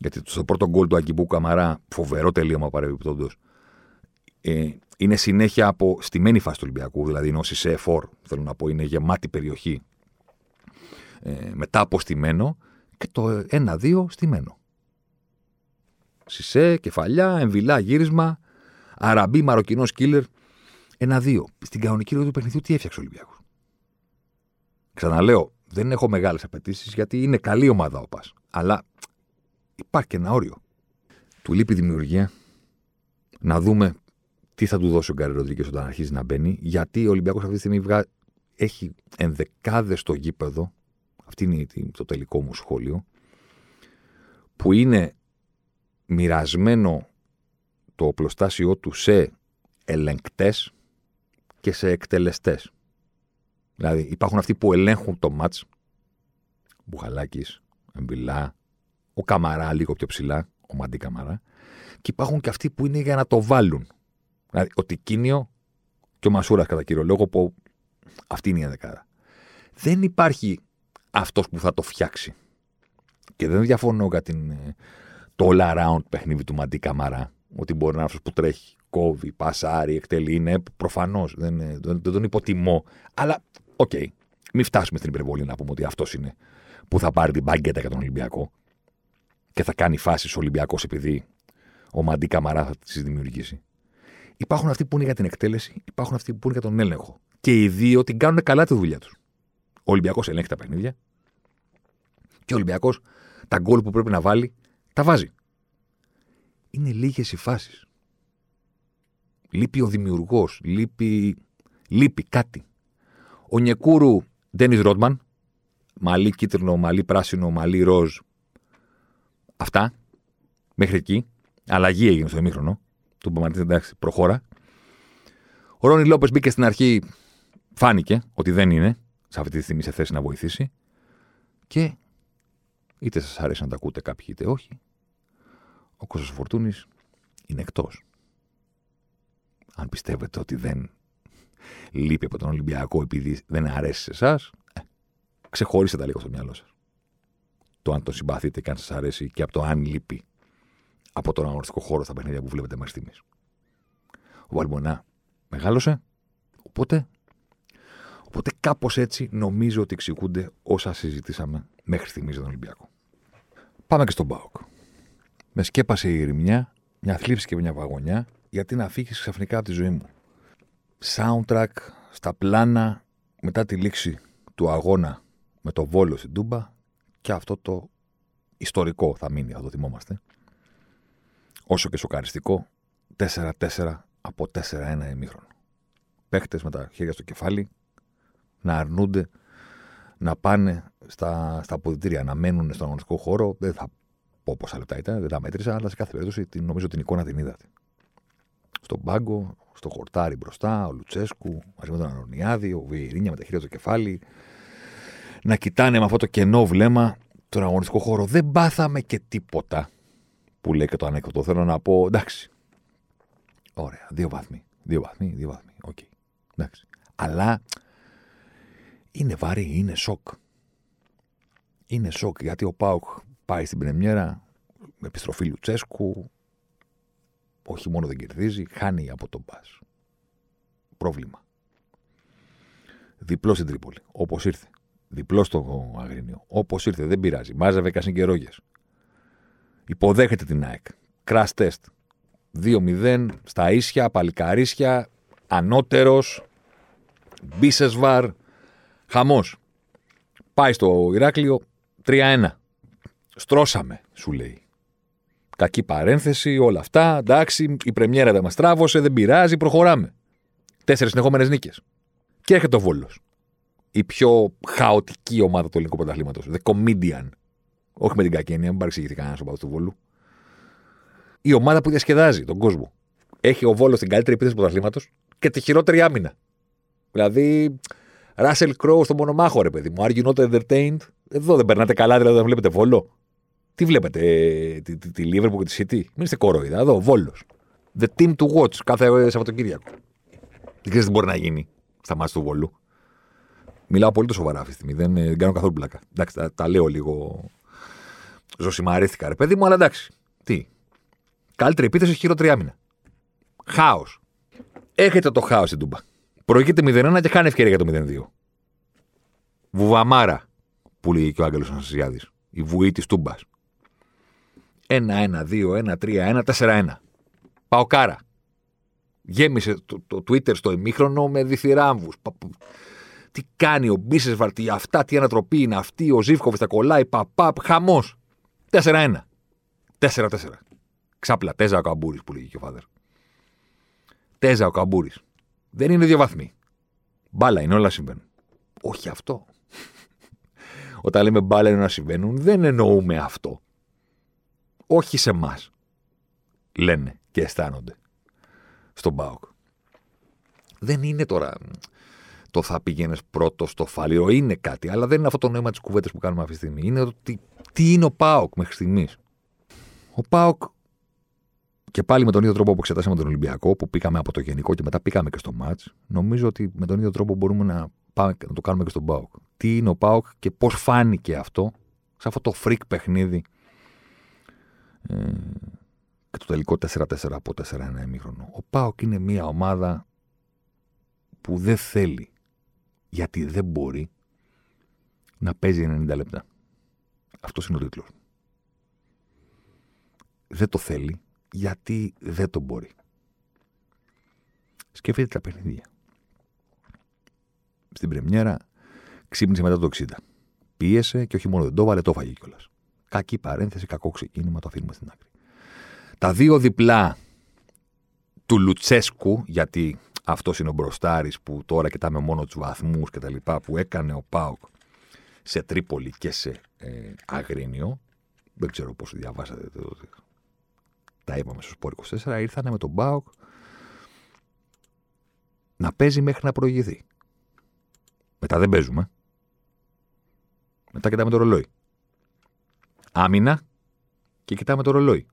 Γιατί στο πρώτο γκολ του Αγκιμπού Καμαρά, φοβερό τελείωμα παρεμπιπτόντω, ε, είναι συνέχεια από στημένη φάση του Ολυμπιακού. Δηλαδή είναι ο Σισε Φορ, θέλω να πω, είναι γεμάτη περιοχή. Ε, μετά από στημένο και το 1-2 στημένο. Σισε, κεφαλιά, εμβυλά, γύρισμα, αραμπί, μαροκινός κίλερ. Ένα-δύο. Στην κανονική ροή του παιχνιδιού τι έφτιαξε ο Ολυμπιακός; Ξαναλέω, δεν έχω μεγάλες απαιτήσεις γιατί είναι καλή ομάδα ο Πας. Αλλά υπάρχει και ένα όριο. Του λείπει δημιουργία. Να δούμε τι θα του δώσει ο Γκάρι Ροντρίγκες όταν αρχίζει να μπαίνει. Γιατί ο Ολυμπιακός αυτή τη στιγμή βγα... έχει ενδεκάδες στο γήπεδο. Αυτή είναι το τελικό μου σχόλιο. Που είναι μοιρασμένο το οπλοστάσιό του σε ελεγκτές και σε εκτελεστές. Δηλαδή υπάρχουν αυτοί που ελέγχουν το μάτς, Μπουχαλάκης, Εμπιλά, ο Καμαρά λίγο πιο ψηλά, ο Μαντί Καμαρά, και υπάρχουν και αυτοί που είναι για να το βάλουν. Δηλαδή ο Τικίνιο και ο Μασούρας κατά κύριο λόγο, που αυτή είναι η δεκάδα. Δεν υπάρχει αυτός που θα το φτιάξει. Και δεν διαφωνώ για την, ε, το all around παιχνίδι του Μαντί Καμαρά, ότι μπορεί να είναι αυτός που τρέχει, κόβει, πασάρει, εκτελεί. Είναι προφανώς. Δεν, δεν, δεν, τον υποτιμώ. Αλλά, OK. Okay, μην φτάσουμε στην υπερβολή να πούμε ότι αυτός είναι που θα πάρει την μπαγκέτα για τον Ολυμπιακό και θα κάνει φάσεις ο Ολυμπιακός επειδή ο Μαντί Καμαρά θα τις δημιουργήσει. Υπάρχουν αυτοί που είναι για την εκτέλεση, υπάρχουν αυτοί που είναι για τον έλεγχο. Και οι δύο την κάνουν καλά τη δουλειά τους. Ο Ολυμπιακός ελέγχει τα παιχνίδια και ο Ολυμπιακός τα γκολ που πρέπει να βάλει τα βάζει. Είναι λίγες οι φάσεις. Λείπει ο δημιουργός, λείπει, λείπει κάτι. Ο Νιεκούρου Ντένι Ρότμαν, μαλλί κίτρινο, μαλλί πράσινο, μαλλί ροζ. Αυτά. Μέχρι εκεί. Αλλαγή έγινε στο ημίχρονο. Του Μπαμαρτίν, εντάξει, προχώρα. Ο Ρόνι Λόπες μπήκε στην αρχή, φάνηκε ότι δεν είναι σε αυτή τη στιγμή σε θέση να βοηθήσει. Και είτε σας αρέσει να τα ακούτε κάποιοι είτε όχι, ο Κώστας Φορτούνης είναι εκτός. Αν πιστεύετε ότι δεν λείπει από τον Ολυμπιακό επειδή δεν αρέσει σε εσάς, ε, ξεχωρίστε τα λίγο στο μυαλό σας. Το αν τον συμπαθείτε και αν σας αρέσει και από το αν λείπει από τον αγωνιστικό χώρο στα παιχνίδια που βλέπετε μέχρι στιγμής. Ο Βαλμπονά μεγάλωσε, οπότε, οπότε κάπως έτσι νομίζω ότι εξηγούνται όσα συζητήσαμε μέχρι στιγμής για τον Ολυμπιακό. Πάμε και στον Μπάουκ. Με σκέπασε η ρημιά, μια θλίψη και μια βαγονιά, γιατί να φύγει ξαφνικά από τη ζωή μου. Soundtrack στα πλάνα μετά τη λήξη του αγώνα με το Βόλο στην Τούμπα και αυτό το ιστορικό θα μείνει, θα το θυμόμαστε. Όσο και σοκαριστικό, 4-4 από 4-1 ημίχρονο. Παίχτες με τα χέρια στο κεφάλι να αρνούνται να πάνε στα, στα αποδητήρια, να μένουν στον αγωνιστικό χώρο. Δεν θα πω πόσα λεπτά ήταν, δεν τα μέτρησα, αλλά σε κάθε περίπτωση την, νομίζω την εικόνα την είδατε. Στον πάγκο, στο χορτάρι μπροστά, ο Λουτσέσκου μαζί με τον Αρονιάδη, ο Βιερίνια με τα χέρια στο κεφάλι. Να κοιτάνε με αυτό το κενό βλέμμα τον αγωνιστικό χώρο. Δεν πάθαμε και τίποτα που λέει και το ανέκδοτο. Θέλω να πω, εντάξει. Ωραία, δύο βαθμοί. Δύο βαθμοί, δύο βαθμοί. OK. Okay. Εντάξει. Αλλά είναι βαρύ, είναι σοκ. Είναι σοκ γιατί ο Πάουκ πάει στην πρεμιέρα με επιστροφή Λουτσέσκου. Όχι μόνο δεν κερδίζει, χάνει από τον Μπα. Πρόβλημα. Διπλό στην Τρίπολη, όπως ήρθε. Διπλός στο Αγρίνιο, όπως ήρθε. Δεν πειράζει. Μάζευε κασυγκερόγε. Υποδέχεται την ΑΕΚ. Crash test. 2-0 στα ίσια, παλικαρίσια, ανώτερος, Μπίσεσβαρ, χαμός. Πάει στο Ηράκλειο 3-1. Στρώσαμε, σου λέει. Κακή παρένθεση, όλα αυτά. Εντάξει, η πρεμιέρα δεν μας τράβωσε, δεν πειράζει, προχωράμε. Τέσσερις συνεχόμενες νίκες. Και έρχεται ο Βόλος. Η πιο χαοτική ομάδα του ελληνικού πρωταθλήματος. The Comedian. Όχι με την κακή έννοια, μην παρεξηγηθεί κανένας ο του Βόλου. Η ομάδα που διασκεδάζει τον κόσμο. Έχει ο Βόλος την καλύτερη επίθεση του πρωταθλήματος και τη χειρότερη άμυνα. Δηλαδή, Ράσελ Κρόου στο μονομάχο, ρε παιδί μου. Are you not entertained? Εδώ δεν περνάτε καλά, δηλαδή δεν βλέπετε βόλο. Τι βλέπετε, ε, τη, τη, τη Liverpool και τη City; Μην είστε κόροϊδα. Εδώ, βόλος. The team to watch κάθε Σαββατοκύριακο. Δεν ξέρεις τι μπορεί να γίνει στα μάτια του βόλου. Μιλάω πολύ το σοβαρά αυτή τη στιγμή. Δεν, δεν κάνω καθόλου πλάκα. Εντάξει, τα, τα λέω λίγο. Ζωσιμαρίστηκα, ρε παιδί μου, αλλά εντάξει. Τι. Καλύτερη επίθεση, χειρότερη άμυνα. Χάος. Έχετε το χάος στην Τούμπα. Προηγείται 0-1 και χάνει ευκαιρία για το 0-2. Βουβαμάρα, που λέει και ο Άγγελος Ανασιάδη. Η βουή της Τούμπας. 1-1-2-1-3-1, 4-1. Παοκάρα. Γέμισε το, το Twitter στο ημίχρονο με διθυράμβου. Τι κάνει ο Μπίσες Βαρτί, αυτά, τι ανατροπή είναι αυτή, ο Ζήφκοβ τα κολλάει, παπαπ, χαμός. 4-1. 4-4. Ξάπλα, τέζα ο καμπούρης που λέγει και ο Φάδερ. Τέζα ο καμπούρης. Δεν είναι δύο βαθμοί. Μπάλα είναι, όλα συμβαίνουν. Όχι αυτό. *laughs* Όταν λέμε μπάλα είναι να συμβαίνουν, δεν εννοούμε αυτό. Όχι σε εμάς. Λένε και αισθάνονται στον Μπάουκ. Δεν είναι τώρα το θα πήγαινε πρώτο στο φάληρο. Είναι κάτι, αλλά δεν είναι αυτό το νόημα της κουβέντας που κάνουμε αυτή τη στιγμή. Είναι ότι τι είναι ο Πάοκ μέχρι στιγμής. Ο Πάοκ και πάλι με τον ίδιο τρόπο που εξετάσαμε τον Ολυμπιακό, που πήγαμε από το γενικό και μετά πήγαμε και στο ματ, νομίζω ότι με τον ίδιο τρόπο μπορούμε να, πάμε, να το κάνουμε και στον Πάοκ. Τι είναι ο Πάοκ και πώς φάνηκε αυτό σε αυτό το freak παιχνίδι ε, και το τελικό 4-4 από 4-1 ημίχρονο. Ο Πάοκ είναι μια ομάδα που δεν θέλει γιατί δεν μπορεί να παίζει 90 λεπτά. Αυτός είναι ο τίτλος. Δεν το θέλει γιατί δεν το μπορεί. Σκέφτεται τα παιχνίδια. Στην Πρεμιέρα ξύπνησε μετά το 60. Πίεσε και όχι μόνο δεν το βάλε, το φάγει κιόλας. Κακή παρένθεση, κακό ξεκίνημα, το αφήνουμε στην άκρη. Τα δύο διπλά του Λουτσέσκου, γιατί αυτός είναι ο μπροστάρης που τώρα κοιτάμε μόνο τους βαθμούς και τα λοιπά που έκανε ο Πάοκ σε Τρίπολη και σε ε, Αγρίνιο. Δεν ξέρω πώ διαβάσατε το, τα είπαμε στο Σπόρ 24, ήρθαν με τον Πάοκ να παίζει μέχρι να προηγηθεί. Μετά δεν παίζουμε. Μετά κοιτάμε το ρολόι. Άμυνα και κοιτάμε το ρολόι.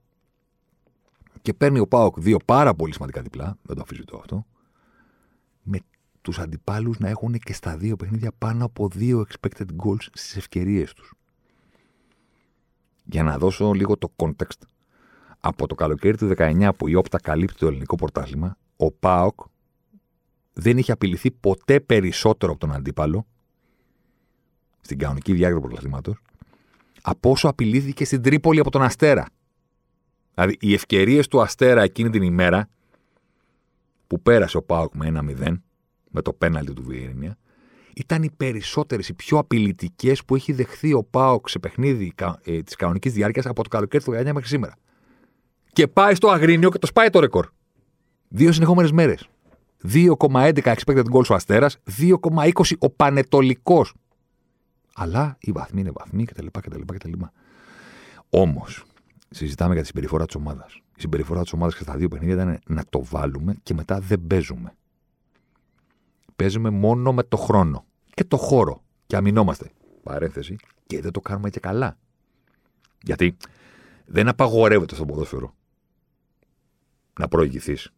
Και παίρνει ο Πάοκ δύο πάρα πολύ σημαντικά διπλά, δεν το αφήσω αυτό, με τους αντιπάλους να έχουν και στα δύο παιχνίδια πάνω από δύο expected goals στις ευκαιρίες τους. Για να δώσω λίγο το context, από το καλοκαίρι του 19 που η Όπτα καλύπτει το ελληνικό πρωτάθλημα, ο ΠΑΟΚ δεν είχε απειληθεί ποτέ περισσότερο από τον αντίπαλο στην κανονική διάρκεια του πρωταθλήματος από όσο απειλήθηκε στην Τρίπολη από τον Αστέρα. Δηλαδή, οι ευκαιρίες του Αστέρα εκείνη την ημέρα που πέρασε ο Πάοκ με ένα 0 με το πέναλτι του Βιερίνια, ήταν οι περισσότερες, οι πιο απειλητικές που έχει δεχθεί ο Πάοκ σε παιχνίδι ε, της κανονικής διάρκειας από το καλοκαίρι του 19 μέχρι σήμερα. Και πάει στο Αγρίνιο και το σπάει το ρεκόρ. Δύο συνεχόμενες μέρες. 2,11 expected goals ο Αστέρας, 2,20 ο Πανετολικός. Αλλά οι βαθμοί είναι βαθμοί κτλ. κτλ, κτλ. Όμως, συζητάμε για τη συμπεριφορά της ομάδας. Η συμπεριφορά της ομάδας και στα δύο παιχνίδια ήταν να το βάλουμε και μετά δεν παίζουμε. Παίζουμε μόνο με το χρόνο και το χώρο. Και αμυνόμαστε. Παρένθεση. Και δεν το κάνουμε και καλά. Γιατί δεν απαγορεύεται στο ποδόσφαιρο να προηγηθείς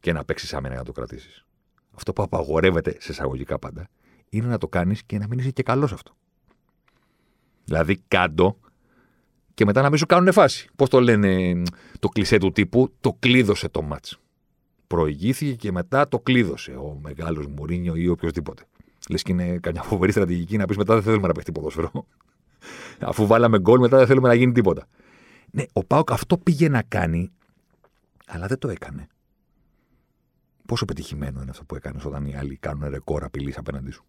και να παίξεις άμυνα για να το κρατήσεις. Αυτό που απαγορεύεται σε εισαγωγικά πάντα είναι να το κάνεις και να μην είσαι και καλός αυτό. Δηλαδή, κάτω και μετά να μην σου κάνουν φάση. Πώς το λένε το κλισέ του τύπου, το κλείδωσε το μάτς. Προηγήθηκε και μετά το κλείδωσε ο μεγάλος Μουρίνιο ή οποιοδήποτε. Λες και είναι καμιά φοβερή στρατηγική να πεις μετά δεν θέλουμε να παίξει ποδόσφαιρο. *laughs* Αφού βάλαμε γκολ, μετά δεν θέλουμε να γίνει τίποτα. Ναι, ο Πάοκ αυτό πήγε να κάνει, αλλά δεν το έκανε. Πόσο πετυχημένο είναι αυτό που έκανες όταν οι άλλοι κάνουν ρεκόρ απειλής απέναντί σου;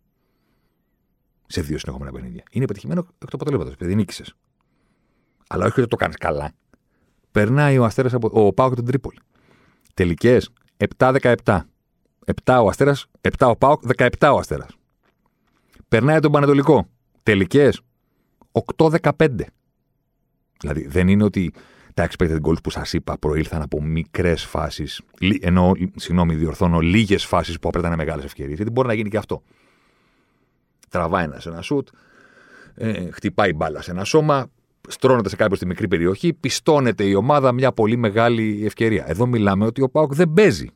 Σε δύο συνεχόμενα παιχνίδια. Είναι πετυχημένο εκ του αποτελέσματος, επειδή νίκησες. Αλλά όχι ότι το κάνεις καλά. Περνάει ο Αστέρας από. Ο Πάοκ την Τρίπολη. Τελικές 7-17. 7 ο Αστέρας, 7 ο Πάοκ, 17 ο Αστέρας. Περνάει τον Πανετολικό. Τελικές 8-15. Δηλαδή δεν είναι ότι τα expected goals που σας είπα προήλθαν από μικρές φάσεις. Ενώ, συγγνώμη, διορθώνω λίγες φάσεις που έπρεπε να είναι μεγάλες ευκαιρίες. Γιατί μπορεί να γίνει και αυτό. τραβάει ένας σε ένα σουτ, ε, χτυπάει μπάλα σε ένα σώμα, στρώνεται σε κάποιο στη μικρή περιοχή, πιστώνεται η ομάδα μια πολύ μεγάλη ευκαιρία. Εδώ μιλάμε ότι ο Πάοκ δεν παίζει.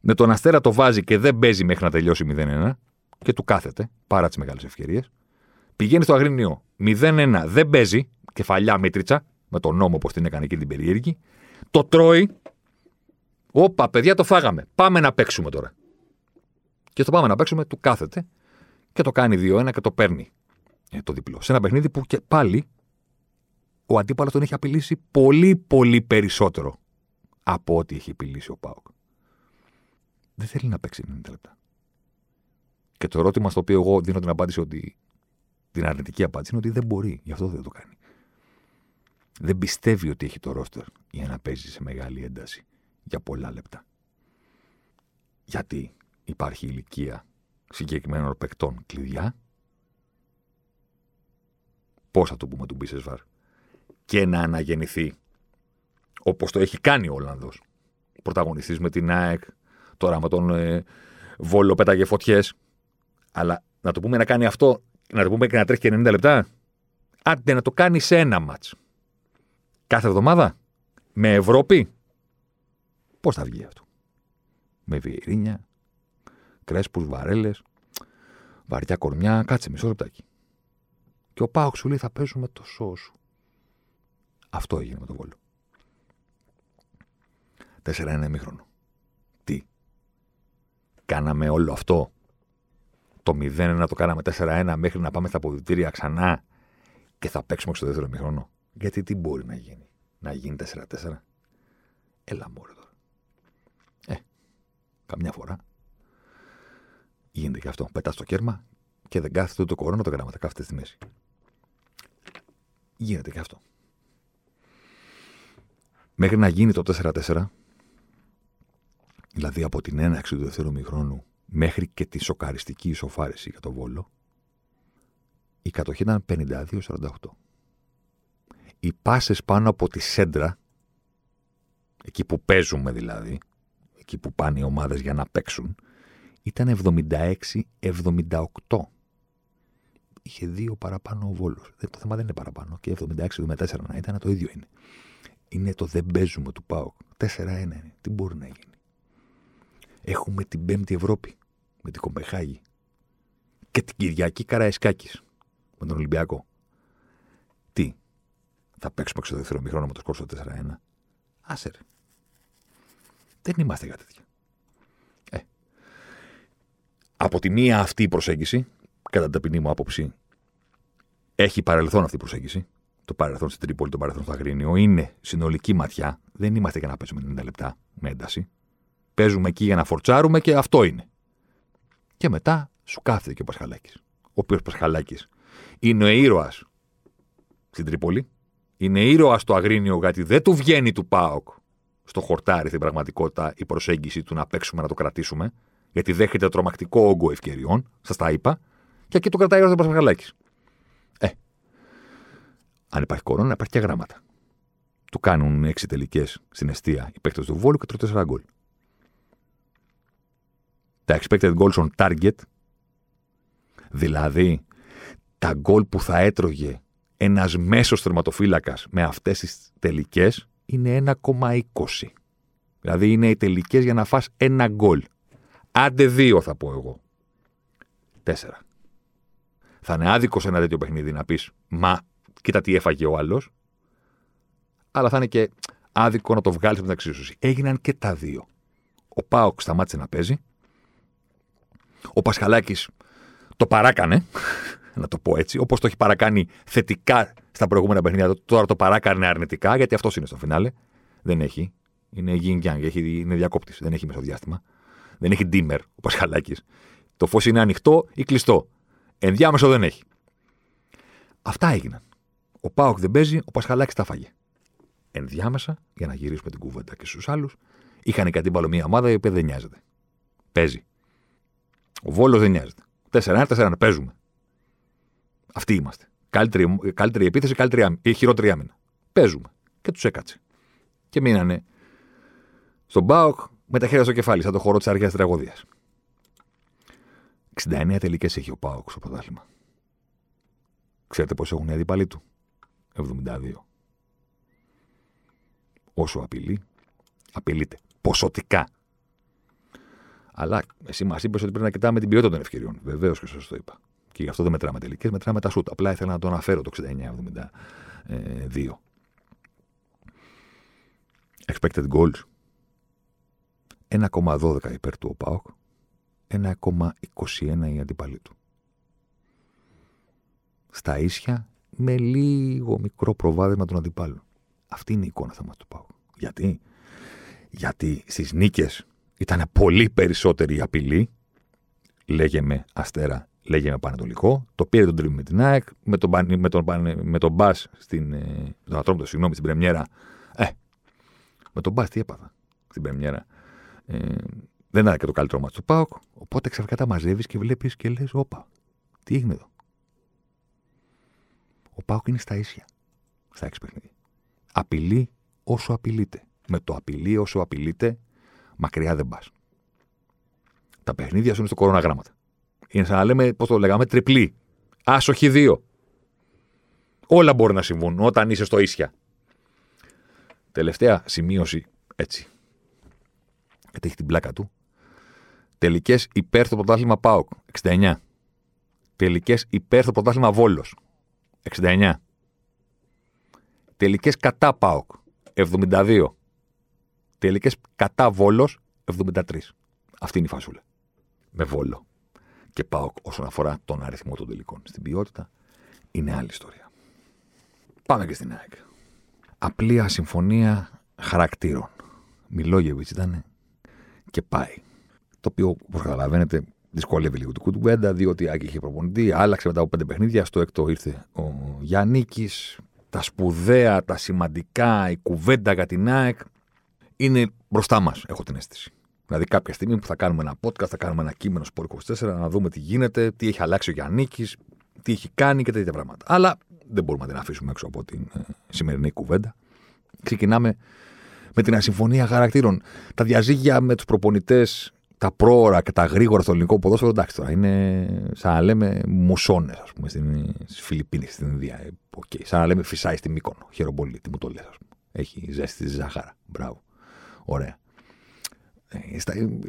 Με τον Αστέρα το βάζει και δεν παίζει μέχρι να τελειώσει 0-1 και του κάθεται παρά τις μεγάλες ευκαιρίες. Πηγαίνει στο Αγρίνιο 0-1, δεν παίζει, κεφαλιά μήτριτσα, με τον νόμο όπω την έκανε εκεί την περίεργη. Το τρώει. Όπα, παιδιά, το φάγαμε. Πάμε να παίξουμε τώρα. Και στο πάμε να παίξουμε, του κάθεται και το κάνει 2-1 και το παίρνει ε, το διπλό. Σε ένα παιχνίδι που και πάλι ο αντίπαλος τον έχει απειλήσει πολύ, πολύ περισσότερο από ό,τι έχει απειλήσει ο Πάοκ. Δεν θέλει να παίξει 90 λεπτά. Και το ερώτημα στο οποίο εγώ δίνω την απάντηση ότι. την αρνητική απάντηση είναι ότι δεν μπορεί. Γι' αυτό δεν το κάνει. Δεν πιστεύει ότι έχει το ρόστερ για να παίζει σε μεγάλη ένταση για πολλά λεπτά. Γιατί υπάρχει ηλικία συγκεκριμένων παικτών κλειδιά. Πώς θα το πούμε του Μπίσεσβαρ και να αναγεννηθεί όπως το έχει κάνει ο Ολλανδός. Πρωταγωνιστής με την ΑΕΚ, τώρα με τον ε, Βόλο πέταγε φωτιές. Αλλά να το πούμε να κάνει αυτό, να το πούμε και να τρέχει και 90 λεπτά. Άντε να το κάνει σε ένα μάτς. Κάθε εβδομάδα. Με Ευρώπη. Πώς θα βγει αυτό; Με Βιερίνια, Κρέσπους, Βαρέλες, βαριά κορμιά. Κάτσε μισό λεπτάκι. Και ο Πάοξ σου λέει θα παίζουμε το σώσου. Σου. Αυτό έγινε με τον Βόλο. 4-1 ημίχρονο. Τι; Κάναμε όλο αυτό; Το 0-1 το κάναμε 4-1 μέχρι να πάμε στα αποδητήρια ξανά και θα παίξουμε στο δεύτερο ημίχρονο; Γιατί τι μπορεί να γίνει; Να γίνει 4-4. Έλα μόνο τώρα. Ε, καμιά φορά γίνεται και αυτό. Πετάς το κέρμα και δεν κάθεται το κορώνας το γράμματα. Κάθεται στη μέση. Γίνεται και αυτό. Μέχρι να γίνει το 4-4, δηλαδή από την έναξη του δεύτερου μηχρόνου μέχρι και τη σοκαριστική ισοφάρηση για το Βόλο, η κατοχή ήταν 52-48. Οι πάσες πάνω από τη σέντρα, εκεί που παίζουμε δηλαδή, εκεί που πάνε οι ομάδες για να παίξουν, ήταν 76-78. Είχε δύο παραπάνω ο Βόλος. Το θέμα δεν είναι παραπάνω. Και 76-74 να ήταν, το ίδιο είναι είναι το δεν παίζουμε του ΠΑΟΚ. 4-1 είναι. Τι μπορεί να γίνει. Έχουμε την Πέμπτη Ευρώπη με την Κομπεχάγη. Και την Κυριακή Καραϊσκάκης με τον Ολυμπιακό. Τι, θα παίξουμε στο δεύτερο μηχρόνο με το σκόρσο 4-1. Άσερ. Δεν είμαστε για τέτοια. Ε. Από τη μία αυτή η προσέγγιση, κατά την ταπεινή μου άποψη, έχει παρελθόν αυτή η προσέγγιση το παρελθόν στην Τρίπολη, το παρελθόν στο Αγρίνιο. Είναι συνολική ματιά. Δεν είμαστε για να παίζουμε 90 λεπτά με ένταση. Παίζουμε εκεί για να φορτσάρουμε και αυτό είναι. Και μετά σου κάθεται και ο Πασχαλάκης. Ο οποίος Πασχαλάκης είναι ο ήρωας στην Τρίπολη. Είναι ήρωας στο Αγρίνιο γιατί δεν του βγαίνει του ΠΑΟΚ στο χορτάρι στην πραγματικότητα η προσέγγιση του να παίξουμε να το κρατήσουμε. Γιατί δέχεται τρομακτικό όγκο ευκαιριών. Σας τα είπα. Και εκεί το κρατάει ο Πασχαλάκης. Αν υπάρχει κορώνα, υπάρχει και γράμματα. Του κάνουν έξι τελικές στην αιστεία οι παίκτες του Βόλου και τρώει τέσσερα γκολ. Τα expected goals on target, δηλαδή τα γκολ που θα έτρωγε ένας μέσος θερματοφύλακας με αυτές τις τελικές, είναι 1,20. Δηλαδή είναι οι τελικές για να φας ένα γκολ. Άντε δύο θα πω εγώ. Τέσσερα. Θα είναι άδικος σε ένα τέτοιο παιχνίδι να πεις Μα κοίτα τι έφαγε ο άλλος. Αλλά θα είναι και άδικο να το βγάλεις από την εξίσωση. Έγιναν και τα δύο. Ο Πάοκ σταμάτησε να παίζει. Ο Πασχαλάκης το παράκανε, *laughs* να το πω έτσι, όπως το έχει παρακάνει θετικά στα προηγούμενα παιχνίδια, τώρα το παράκανε αρνητικά, γιατί αυτός είναι στο φινάλε. Δεν έχει. Είναι yin yang, είναι διακόπτης, δεν έχει μεσοδιάστημα. Δεν έχει dimmer ο Πασχαλάκης. Το φως είναι ανοιχτό ή κλειστό. Ενδιάμεσο δεν έχει. Αυτά έγιναν. Ο Πάοκ δεν παίζει, ο Πασχαλάκης τα φάγε. Ενδιάμεσα, για να γυρίσουμε την κουβέντα και στους άλλους, είχαν και αντίπαλο μια ομάδα η οποία δεν νοιάζεται. Παίζει. Ο Βόλος δεν νοιάζεται. 4-1-4-1, παίζουμε. Αυτοί είμαστε. Καλύτερη, καλύτερη επίθεση, καλύτερη ή χειρότερη άμυνα. Παίζουμε. Και τους έκατσε. Και μείνανε στον Πάοκ με τα χέρια στο κεφάλι, σαν το χώρο της αρχαίας τραγωδίας. 69 τελικές έχει ο Πάοκ στο πρωτάθλημα. Ξέρετε πώς έχουν οι αντίπαλοι του; 72. Όσο απειλεί, απειλείται. Ποσοτικά. Αλλά εσύ μας είπες ότι πρέπει να κοιτάμε την ποιότητα των ευκαιριών. Βεβαίως και σας το είπα. Και γι' αυτό δεν μετράμε τελικές, μετράμε τα σούτ. Απλά ήθελα να το αναφέρω το 69-72. Expected goals. 1,12 υπέρ του ο ΠΑΟΚ. 1,21 η αντίπαλη του. Στα ίσια με λίγο μικρό προβάδισμα των αντιπάλων. Αυτή είναι η εικόνα θα μας του ΠΑΟΚ. Γιατί; Γιατί στις νίκες ήταν πολύ περισσότερη η απειλή. Λέγε με Αστέρα, λέγε με Πανετολικό. Το πήρε τον τρίμπι με την ΑΕΚ, με τον, με τον, με τον Μπάς στην, ε, τον Ατρόμητο, συγγνώμη, στην Πρεμιέρα. Ε, με τον Μπάς τι έπαθα στην Πρεμιέρα. Ε, δεν ήταν και το καλύτερο μάτι του ΠΑΟΚ. Οπότε ξαφνικά τα μαζεύεις και βλέπεις και λες: Όπα, τι έγινε εδώ. Ο ΠΑΟΚ είναι στα ίσια. Στα έξι παιχνίδια. Απειλεί όσο απειλείται. Με το απειλεί όσο απειλείται, μακριά δεν πας. Τα παιχνίδια σου είναι στο κοροναγράμματα. Είναι σαν να λέμε, πώς το λέγαμε, τριπλή. Άσοχη δύο. Όλα μπορεί να συμβούν όταν είσαι στο ίσια. Τελευταία σημείωση έτσι. Γιατί έχει την πλάκα του. Τελικές υπέρ στο πρωτάθλημα ΠΑΟΚ 69. Τελικές υπέρ στο πρωτάθλημα Βόλος 69. Τελικές κατά ΠΑΟΚ 72. Τελικές κατά Βόλος 73. Αυτή είναι η φασούλα. Με Βόλο και ΠΑΟΚ όσον αφορά τον αριθμό των τελικών. Στην ποιότητα είναι άλλη ιστορία. Πάμε και στην ΑΕΚ. Απλή συμφωνία χαρακτήρων. Μιλόγεβιτς ήταν και πάει. Το οποίο, όπως καταλαβαίνετε, δυσκολεύει λίγο την κουτουμπέντα, διότι η Άκη είχε προπονητή, άλλαξε μετά από πέντε παιχνίδια. Στο έκτο ήρθε ο Γιάννη. Τα σπουδαία, τα σημαντικά, η κουβέντα για την ΑΕΚ είναι μπροστά μας, έχω την αίσθηση. Δηλαδή, κάποια στιγμή που θα κάνουμε ένα podcast, θα κάνουμε ένα κείμενο στο 24, να δούμε τι γίνεται, τι έχει αλλάξει ο Γιάννη, τι έχει κάνει και τέτοια πράγματα. Αλλά δεν μπορούμε να την αφήσουμε έξω από την ε, σημερινή κουβέντα. Ξεκινάμε με την ασυμφωνία χαρακτήρων. Τα διαζύγια με τους προπονητές, τα πρόωρα και τα γρήγορα στο ελληνικό ποδόσφαιρο, εντάξει τώρα, είναι σαν να λέμε μουσώνες, ας πούμε, στις Φιλιππίνες, στην Ινδία. Okay. Σαν να λέμε φυσάει στη Μύκονο. Χαίρομαι πολύ, τι μου το λες, ας πούμε. Έχει ζέστη τη ζάχαρα. Μπράβο. Ωραία. Ε,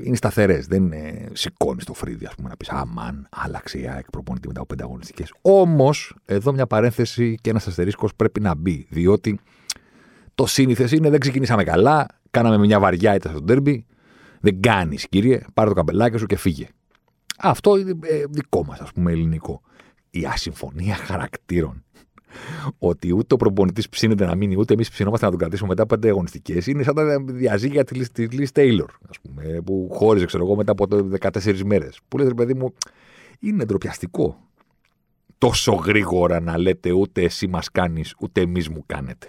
είναι σταθερές. Δεν σηκώνεις το φρύδι, ας πούμε, να πεις Αμάν, άλλαξε η ΑΕΚ προπονητή μετά από πέντε αγωνιστικές. Όμως, εδώ μια παρένθεση και ένας αστερίσκος πρέπει να μπει. Διότι το σύνηθες είναι δεν ξεκινήσαμε καλά, κάναμε μια βαριά ήττα στο τέρμπι. Δεν κάνεις, κύριε, πάρε το καμπελάκι σου και φύγε. Αυτό είναι ε, δικό μας, ας πούμε, ελληνικό. Η ασυμφωνία χαρακτήρων. Ότι ούτε ο προπονητής ψήνεται να μείνει, ούτε εμείς ψινόμαστε να τον κρατήσουμε μετά από πέντε αγωνιστικές. Είναι σαν τα διαζύγια τη Λις Τέιλορ, ας πούμε, που χώριζε, ξέρω εγώ, μετά από 14 μέρες. Που λέτε, παιδί μου, είναι ντροπιαστικό τόσο γρήγορα να λέτε ούτε εσύ μας κάνεις, ούτε εμείς μου κάνετε.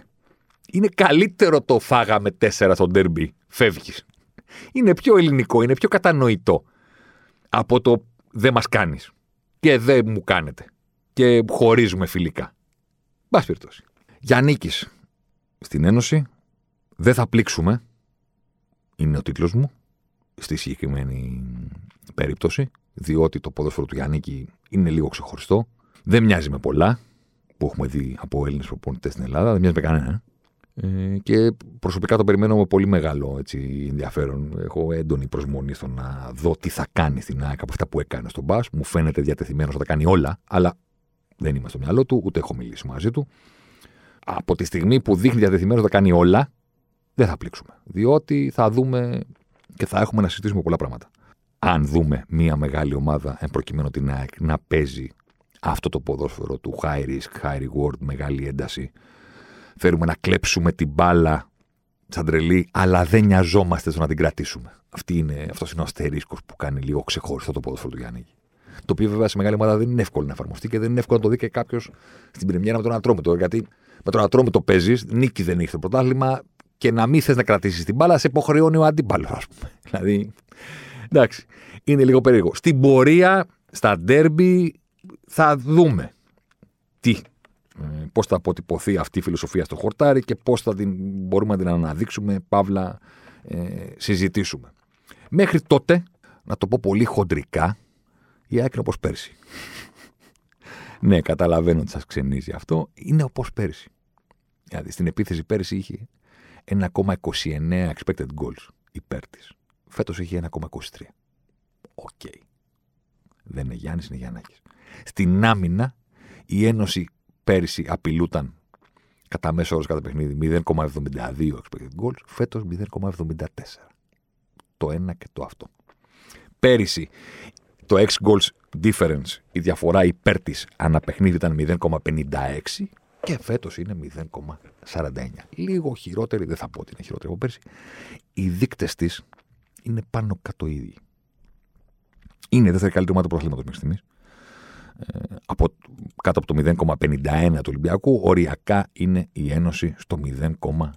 Είναι καλύτερο το φάγαμε τέσσερα στο ντέρμπι. Φεύγεις. Είναι πιο ελληνικό, είναι πιο κατανοητό από το δεν μας κάνεις και δεν μου κάνετε και χωρίζουμε φιλικά. Μπας περιπτώσει. Για νίκης στην Ένωση δεν θα πλήξουμε. Είναι ο τίτλος μου στη συγκεκριμένη περίπτωση, διότι το ποδόσφαιρο του Γιάννικη είναι λίγο ξεχωριστό. Δεν μοιάζει με πολλά που έχουμε δει από Έλληνες προπονητές στην Ελλάδα. Δεν μοιάζει με κανένα. Ε, και προσωπικά το περιμένω με πολύ μεγάλο έτσι, ενδιαφέρον. Έχω έντονη προσμονή στο να δω τι θα κάνει στην ΑΕΚ από αυτά που έκανε στον Μπα. Μου φαίνεται διατεθειμένος να τα κάνει όλα, αλλά δεν είμαι στο μυαλό του, ούτε έχω μιλήσει μαζί του. Από τη στιγμή που δείχνει διατεθειμένος να τα κάνει όλα, δεν θα πλήξουμε. Διότι θα δούμε και θα έχουμε να συζητήσουμε πολλά πράγματα. Αν δούμε μια μεγάλη ομάδα, εν προκειμένου την ΑΕΚ, να παίζει αυτό το ποδόσφαιρο του high risk, high reward, μεγάλη ένταση, Θέλουμε να κλέψουμε την μπάλα σαν τρελή, αλλά δεν νοιαζόμαστε στο να την κρατήσουμε. Αυτή είναι, αυτός είναι ο αστερίσκος που κάνει λίγο ξεχωριστό το ποδόσφαιρο του Γιάννη. Το οποίο βέβαια σε μεγάλη ομάδα δεν είναι εύκολο να εφαρμοστεί και δεν είναι εύκολο να το δει και κάποιος στην πρεμιέρα με τον Ατρόμητο. Γιατί με τον Ατρόμητο παίζεις, νίκη δεν έχει το πρωτάθλημα και να μην θες να κρατήσεις την μπάλα, σε υποχρεώνει ο αντίπαλος, ας πούμε. *laughs* Δηλαδή, εντάξει, είναι λίγο περίεργο. Στην πορεία, στα ντέρμπι, θα δούμε τι ε, πώς θα αποτυπωθεί αυτή η φιλοσοφία στο χορτάρι και πώς θα την, μπορούμε να την αναδείξουμε, παύλα, ε, συζητήσουμε. Μέχρι τότε, να το πω πολύ χοντρικά, Η ΑΕΚ είναι όπως πέρσι. ναι, καταλαβαίνω ότι σας ξενίζει αυτό. Είναι όπως πέρσι. Δηλαδή στην επίθεση πέρσι είχε 1,29 expected goals υπέρ της. Φέτος έχει 1,23. OK. Okay. Δεν είναι Γιάννης, είναι Γιαννάκης. Στην άμυνα η Ένωση πέρυσι απειλούταν κατά μέσο όρος κατά παιχνίδι 0,72 expected goals, φέτος 0,74. Το ένα και το αυτό. Πέρυσι το X goals difference, η διαφορά υπέρ της ανά παιχνίδι ήταν 0,56 και φέτος είναι 0,49. Λίγο χειρότερη, δεν θα πω ότι είναι χειρότερη από πέρσι. Οι δείκτες της είναι πάνω κάτω ίδιοι. Είναι η δεύτερη καλύτερη ομάδα του πρωταθλήματο μέχρι στιγμής. Ε, από, κάτω από το 0,51 του Ολυμπιακού, οριακά είναι η Ένωση στο 0,49.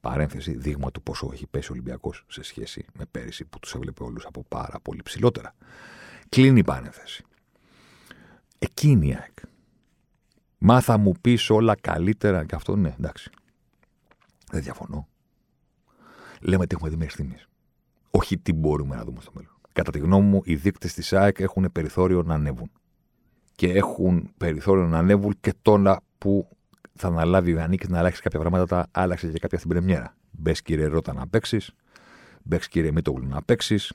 Παρένθεση, δείγμα του πόσο έχει πέσει ο Ολυμπιακός σε σχέση με πέρυσι που τους έβλεπε όλους από πάρα πολύ ψηλότερα. Κλείνει η παρένθεση. Εκείνη η ΑΕΚ. Μα θα μου πεις όλα καλύτερα και αυτό, ναι, εντάξει. Δεν διαφωνώ. Λέμε τι έχουμε δει μέχρι στιγμής. Όχι τι μπορούμε να δούμε στο μέλλον. Κατά τη γνώμη μου, οι δείκτες της ΑΕΚ έχουν περιθώριο να ανέβουν. Και έχουν περιθώριο να ανέβουν και τώρα που θα αναλάβει ο Ιωαννίκης να αλλάξει κάποια πράγματα, τα άλλαξε και κάποια στην Πρεμιέρα. Μπες κύριε Ρώτα να παίξεις, μπες κύριε Μίτογλου να παίξεις.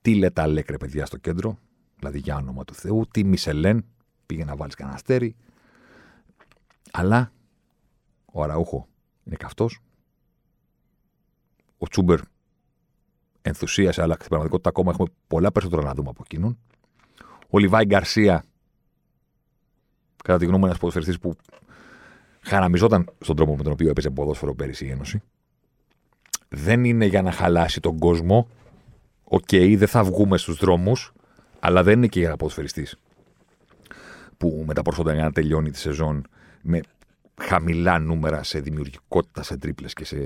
Τι λέτε αλέκρε παιδιά στο κέντρο, δηλαδή για όνομα του Θεού. Τι Μισελέν, πήγε να βάλεις κανένα αστέρι. Αλλά ο Αραούχο είναι καυτός. Ο Τσούμπερ ενθουσίασε, αλλά στην πραγματικότητα ακόμα έχουμε πολλά περισσότερα να δούμε από εκείνον. Ο Λιβάι Γκαρσία, κατά τη γνώμη ένας ποδοσφαιριστής που χαραμιζόταν στον τρόπο με τον οποίο έπαιζε ποδόσφαιρο πέρυσι η Ένωση. Δεν είναι για να χαλάσει τον κόσμο. OK, okay, δεν θα βγούμε στους δρόμους, αλλά δεν είναι και για να ποδοσφαιριστής που με τα προσόντα για να τελειώνει τη σεζόν με χαμηλά νούμερα σε δημιουργικότητα, σε τρίπλες και σε,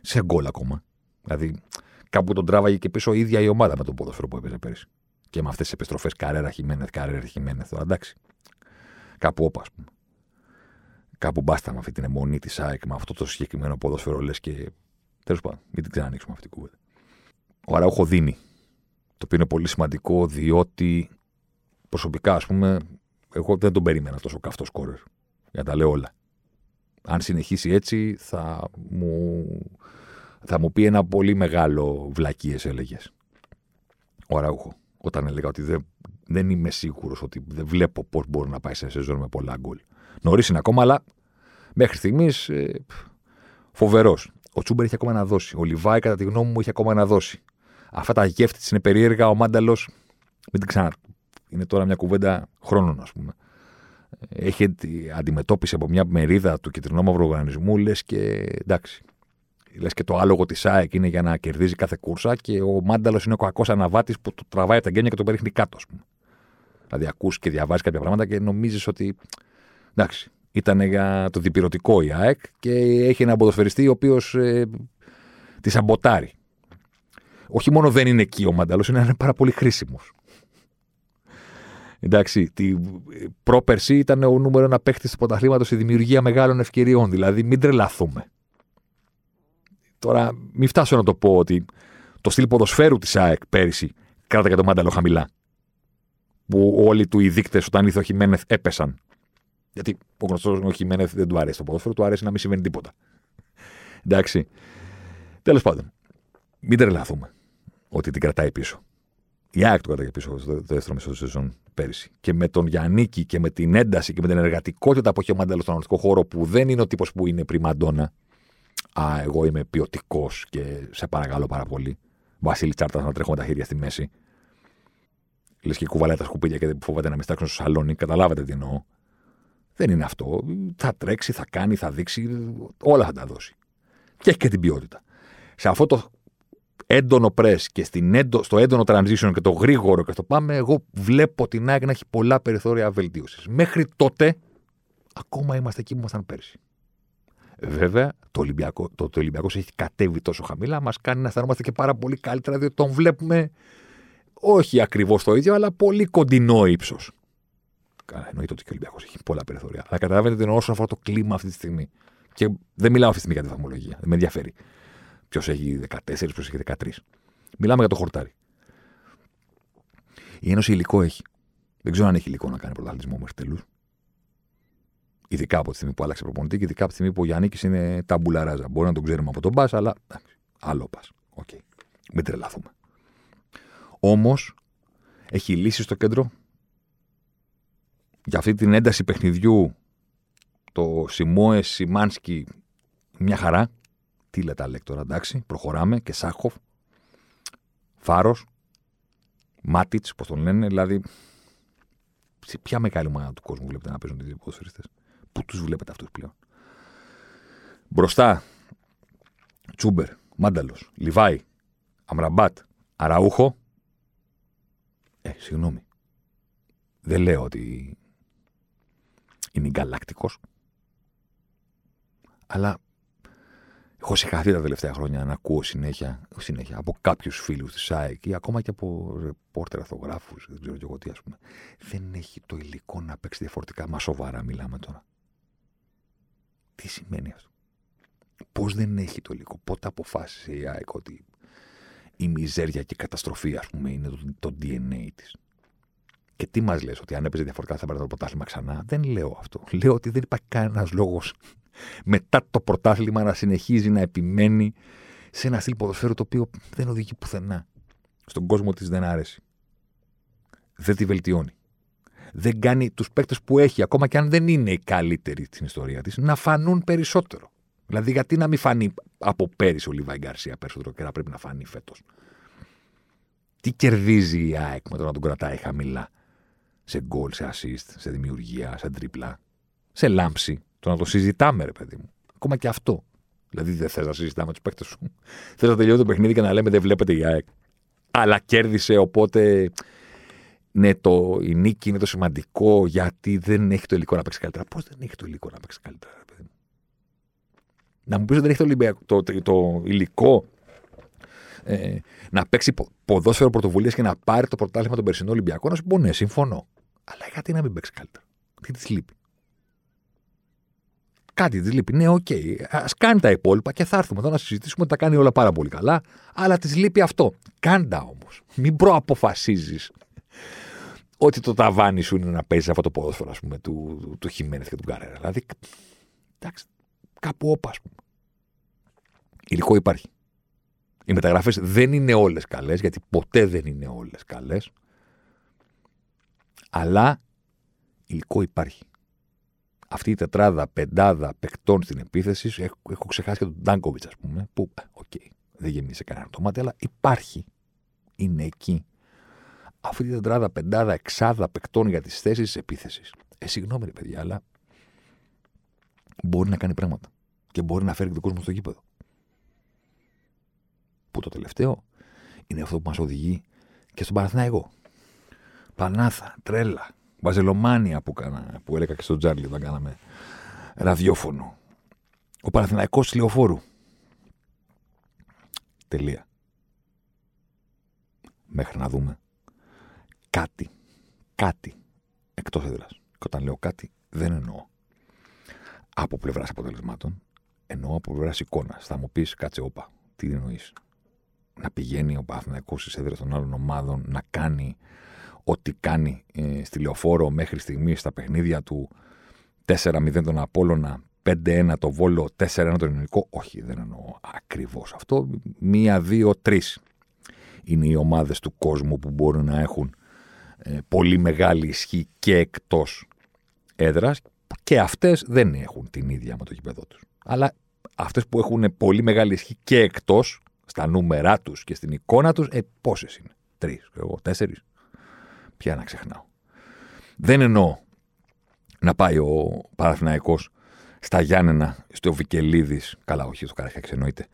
σε γκολ ακόμα. Δηλαδή, κάπου τον τράβαγε και πίσω η ίδια η ομάδα με τον ποδόσφαιρο που έπαιζε πέρυσι. Και με αυτές τις επιστροφές Καρέρα Χιμένεθ, Καρέρα Χιμένεθ. Τώρα εντάξει. Κάπου όπα, ας πούμε. Κάπου μπάστα με αυτή την αιμονή της ΑΕΚ, με αυτό το συγκεκριμένο ποδόσφαιρο, λες και. Τέλος πάντων, μην την ξανανοίξουμε αυτή την κουβέντα. Ο Αραούχο δίνει. Το οποίο είναι πολύ σημαντικό, διότι προσωπικά, ας πούμε, εγώ δεν τον περίμενα τόσο καυτός σκόρερ. Για τα λέω όλα. Αν συνεχίσει έτσι, θα μου θα μου πει ένα πολύ μεγάλο βλακίες, έλεγες. Ο Ραούχο. Όταν έλεγα ότι δεν, δεν είμαι σίγουρος ότι δεν βλέπω πώς μπορεί να πάει σε σεζόν με πολλά γκολ. Νωρίς είναι ακόμα, αλλά μέχρι στιγμής ε, φοβερός. Ο Τσούμπερ έχει ακόμα να δώσει. Ο Λιβάη, κατά τη γνώμη μου, έχει ακόμα να δώσει. Αυτά τα γεύτη τη είναι περίεργα. Ο Μάνταλος, μην την ξανά. Είναι τώρα μια κουβέντα χρόνων, ας πούμε. Έχει αντιμετώπιση από μια μερίδα του κυτρινόμαυρου οργανισμού, λες και εντάξει, Λες και το άλογο της ΑΕΚ είναι για να κερδίζει κάθε κούρσα και ο Μάνταλος είναι ο κακός αναβάτης που του τραβάει τα γένια και τον περιχνει κάτω, ας πούμε. Δηλαδή, ακούς και διαβάζεις κάποια πράγματα και νομίζεις ότι. Εντάξει, ήταν για το διπυρωτικό η ΑΕΚ και έχει ένα ποδοσφαιριστή ο οποίος ε, τη αμποτάρει. Όχι μόνο δεν είναι εκεί ο Μάνταλος, είναι πάρα πολύ χρήσιμος. Εντάξει, τη πρόπερση ήταν ο νούμερο ένα παίχτη του πρωταθλήματος στη δημιουργία μεγάλων ευκαιριών. Δηλαδή, μην τρελαθούμε. Τώρα, μην φτάσω να το πω ότι το στυλ ποδοσφαίρου της ΑΕΚ πέρυσι κράταγε το μάνταλο χαμηλά. Που όλοι του οι δείκτες όταν ήρθε ο Χιμένεθ έπεσαν. Γιατί ο γνωστός ο Χιμένεθ δεν του αρέσει το ποδόσφαιρο, του αρέσει να μην συμβαίνει τίποτα. Εντάξει. Τέλος πάντων, μην τρελαθούμε ότι την κρατάει πίσω. Η ΑΕΚ το κρατάει πίσω στο δεύτερο μισό σεζόν πέρυσι. Και με τον Γιάννικη και με την ένταση και με την εργατικότητα που έχει ο Μάνταλος στον αγωνιστικό χώρο, που δεν είναι ο τύπος που είναι πριμαντόνα, Α, εγώ είμαι ποιοτικός και σε παρακαλώ πάρα πολύ. Βασίλη Τσάρτα να τρέχουμε τα χέρια στη μέση. Λες και κουβαλάει τα σκουπίδια και δεν φοβάται να με στάξουν στο σαλόνι. Καταλάβατε τι εννοώ. Δεν είναι αυτό. Θα τρέξει, θα κάνει, θα δείξει. Όλα θα τα δώσει. Και έχει και την ποιότητα. Σε αυτό το έντονο press και στην έντο, στο έντονο transition και το γρήγορο και στο πάμε, εγώ βλέπω την ΑΕΚ να έχει πολλά περιθώρια βελτίωσης. Μέχρι τότε, ακόμα είμαστε εκεί που ήμασταν πέρσι. Βέβαια, το Ολυμπιακό, το, το Ολυμπιακός έχει κατέβει τόσο χαμηλά, μας κάνει να αισθανόμαστε και πάρα πολύ καλύτερα, διότι τον βλέπουμε όχι ακριβώς το ίδιο, αλλά πολύ κοντινό ύψος. Εννοείται ότι και ο Ολυμπιακός έχει πολλά περιθώρια. Αλλά καταλαβαίνετε την όσον αφορά το κλίμα αυτή τη στιγμή. Και δεν μιλάω αυτή τη στιγμή για τη βαθμολογία. Δεν με ενδιαφέρει. Ποιος έχει 14, ποιος έχει 13. Μιλάμε για το χορτάρι. Η Ένωση υλικό έχει. Δεν ξέρω αν έχει υλικό να κάνει πρωταθλητισμό μέχρι τέλου. Ειδικά από τη στιγμή που άλλαξε προπονητή και ειδικά από τη στιγμή που ο Γιάννη είναι ταμπουλα ράζα. Μπορεί να τον ξέρουμε από τον Μπα, αλλά άλλο Μπα. Οκ. Okay. Μην τρελαθούμε. Όμως έχει λύσει στο κέντρο για αυτή την ένταση παιχνιδιού το Σιμόε Σιμάνσκι μια χαρά. Τι λέτε τα λέκτορα, εντάξει. Προχωράμε και Σάχοφ. Φάρος. Μάτιτς, πώς τον λένε. Δηλαδή, σε ποια μεγάλη ομάδα του κόσμου βλέπετε να παίζουν οι ποδοσφαιριστές; Πού τους βλέπετε αυτούς πλέον; Μπροστά. Τσούμπερ. Μάνταλος. Λιβάη. Αμραμπάτ. Αραούχο. Ε, συγγνώμη. Δεν λέω ότι είναι γκαλακτικό. Αλλά έχω συγχαθεί τα τελευταία χρόνια να ακούω συνέχεια, συνέχεια από κάποιους φίλους της ΣΑΕΚ ή ακόμα και από ρεπόρτερ αθογράφου, δεν ξέρω και εγώ τι, ας πούμε. Δεν έχει το υλικό να παίξει διαφορετικά. Μα σοβαρά μιλάμε τώρα. Τι σημαίνει αυτό; Πώς δεν έχει το υλικό, πότε αποφάσισε η ΑΕΚ ότι η μιζέρια και η καταστροφή, ας πούμε, είναι το, το DNA της; Και τι μας λες, ότι αν έπαιζε διαφορετικά θα πάρει το πρωτάθλημα ξανά; Δεν λέω αυτό. Λέω ότι δεν υπάρχει κανένας λόγος *laughs* μετά το πρωτάθλημα να συνεχίζει να επιμένει σε ένα στυλ ποδοσφαίρου το οποίο δεν οδηγεί πουθενά. Στον κόσμο της δεν άρεσε. Δεν τη βελτιώνει. Δεν κάνει τους παίκτες που έχει, ακόμα και αν δεν είναι οι καλύτεροι στην ιστορία της, να φανούν περισσότερο. Δηλαδή, γιατί να μην φανεί από πέρυσι ο Λιβάη Γκαρσία περισσότερο και να πρέπει να φανεί φέτος; Τι κερδίζει η ΑΕΚ με το να τον κρατάει χαμηλά; Σε γκολ, σε assist, σε δημιουργία, σε τρίπλα, σε λάμψη. Το να το συζητάμε, ρε παιδί μου. Ακόμα και αυτό. Δηλαδή δεν θες να συζητάμε τους παίκτες σου. *laughs* Θες να τελειώσει το παιχνίδι και να λέμε δεν βλέπετε η ΑΕΚ. Αλλά κέρδισε, οπότε. Ναι, το, η νίκη είναι το σημαντικό γιατί δεν έχει το υλικό να παίξει καλύτερα. Πώς δεν έχει το υλικό να παίξει καλύτερα, ρε παιδί μου; Να μου πεις ότι δεν έχει το, το, το, υλικό ε, να παίξει ποδόσφαιρο πρωτοβουλίας και να πάρει το πρωτάθλημα των περσινών Ολυμπιακών, να σου πω ναι, συμφωνώ. Αλλά γιατί να μην παίξει καλύτερα; Τι της λείπει; Κάτι της λείπει. Ναι, OK. Okay. Ας κάνει τα υπόλοιπα και θα έρθουμε εδώ να συζητήσουμε ότι τα κάνει όλα πάρα πολύ καλά. Αλλά της λείπει αυτό. Κάντα όμως. Μην προαποφασίζεις ότι το ταβάνι σου είναι να παίζεις αυτό το ποδόσφαιρο ας πούμε, του, του, του Χιμένεθ και του Καρέρα. Δηλαδή, εντάξει, κάπου όπα, ας πούμε. Υλικό υπάρχει. Οι μεταγραφές δεν είναι όλες καλές, γιατί ποτέ δεν είναι όλες καλές. Αλλά υλικό υπάρχει. Αυτή η τετράδα, πεντάδα παικτών στην επίθεση, έχω, έχω ξεχάσει και τον Τάνκοβιτς, ας πούμε, που, ε, OK, okay, δεν γεμίσει κανένα το μάτι, αλλά υπάρχει. Είναι εκεί. Αυτή η τετράδα, πεντάδα, εξάδα παικτών για τις θέσεις της επίθεσης. Ε, συγγνώμη, ρε παιδιά, αλλά μπορεί να κάνει πράγματα. Και μπορεί να φέρει τον κόσμο στο γήπεδο. Που το τελευταίο είναι αυτό που μας οδηγεί και στον Παναθηναϊκό. Πανάθα, τρέλα, Βαζελομάνια που, κάνα, που έλεγα και στον Τζάρλι όταν κάναμε ραδιόφωνο. Ο Παναθηναϊκός λεωφόρου. Τελεία. Μέχρι να δούμε κάτι, κάτι εκτός έδρας. Και όταν λέω κάτι δεν εννοώ από πλευράς αποτελεσμάτων, εννοώ από πλευράς εικόνας. Θα μου πεις κάτσε όπα, τι εννοείς. Να πηγαίνει ο Παναθηναϊκός στις έδρες των άλλων ομάδων, να κάνει ό,τι κάνει ε, στη λεωφόρο μέχρι στιγμής στα παιχνίδια του 4-0 τον Απόλλωνα, 5-1 το Βόλο, 4-1 τον Ελληνικό. Όχι, δεν εννοώ ακριβώς αυτό. Μία, δύο, τρεις είναι οι ομάδες του κόσμου που μπορούν να έχουν ε, πολύ μεγάλη ισχύ και εκτός έδρας και αυτές δεν έχουν την ίδια με το γήπεδο τους. Αλλά αυτές που έχουν πολύ μεγάλη ισχύ και εκτός, στα νούμερά τους και στην εικόνα τους, ε, πόσες είναι; Τρεις, εγώ, τέσσερις. Πια να ξεχνάω. Δεν εννοώ να πάει ο Παναθηναϊκός στα Γιάννενα, στο Βικελίδης, καλά, όχι στο Καραχιάξ εννοείται,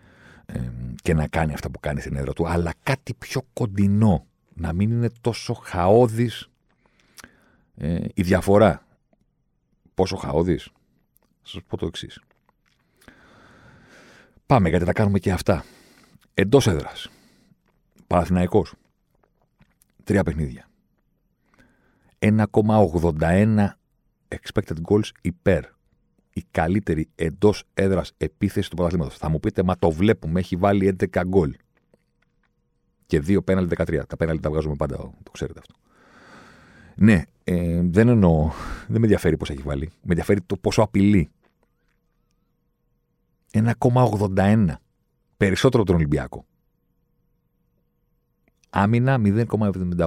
ε, και να κάνει αυτά που κάνει στην έδρα του, αλλά κάτι πιο κοντινό. Να μην είναι τόσο χαόδης ε, η διαφορά. Πόσο χαόδης, θα σας πω το εξής. Πάμε γιατί θα κάνουμε και αυτά. Εντός έδρας. Παναθηναϊκός. Τρία παιχνίδια. 1,81 expected goals υπέρ. Η καλύτερη εντός έδρας επίθεση του πρωταθλήματος. Θα μου πείτε, μα το βλέπουμε, έχει βάλει 11 γκολ. Και δύο πέναλτι 13. Τα πέναλτι τα βγάζουμε πάντα, το ξέρετε αυτό. Ναι, ε, δεν εννοώ. Δεν με ενδιαφέρει πώς έχει βάλει. Με ενδιαφέρει το πόσο απειλεί. 1,81. Περισσότερο από τον Ολυμπιακό. Άμυνα 0,78.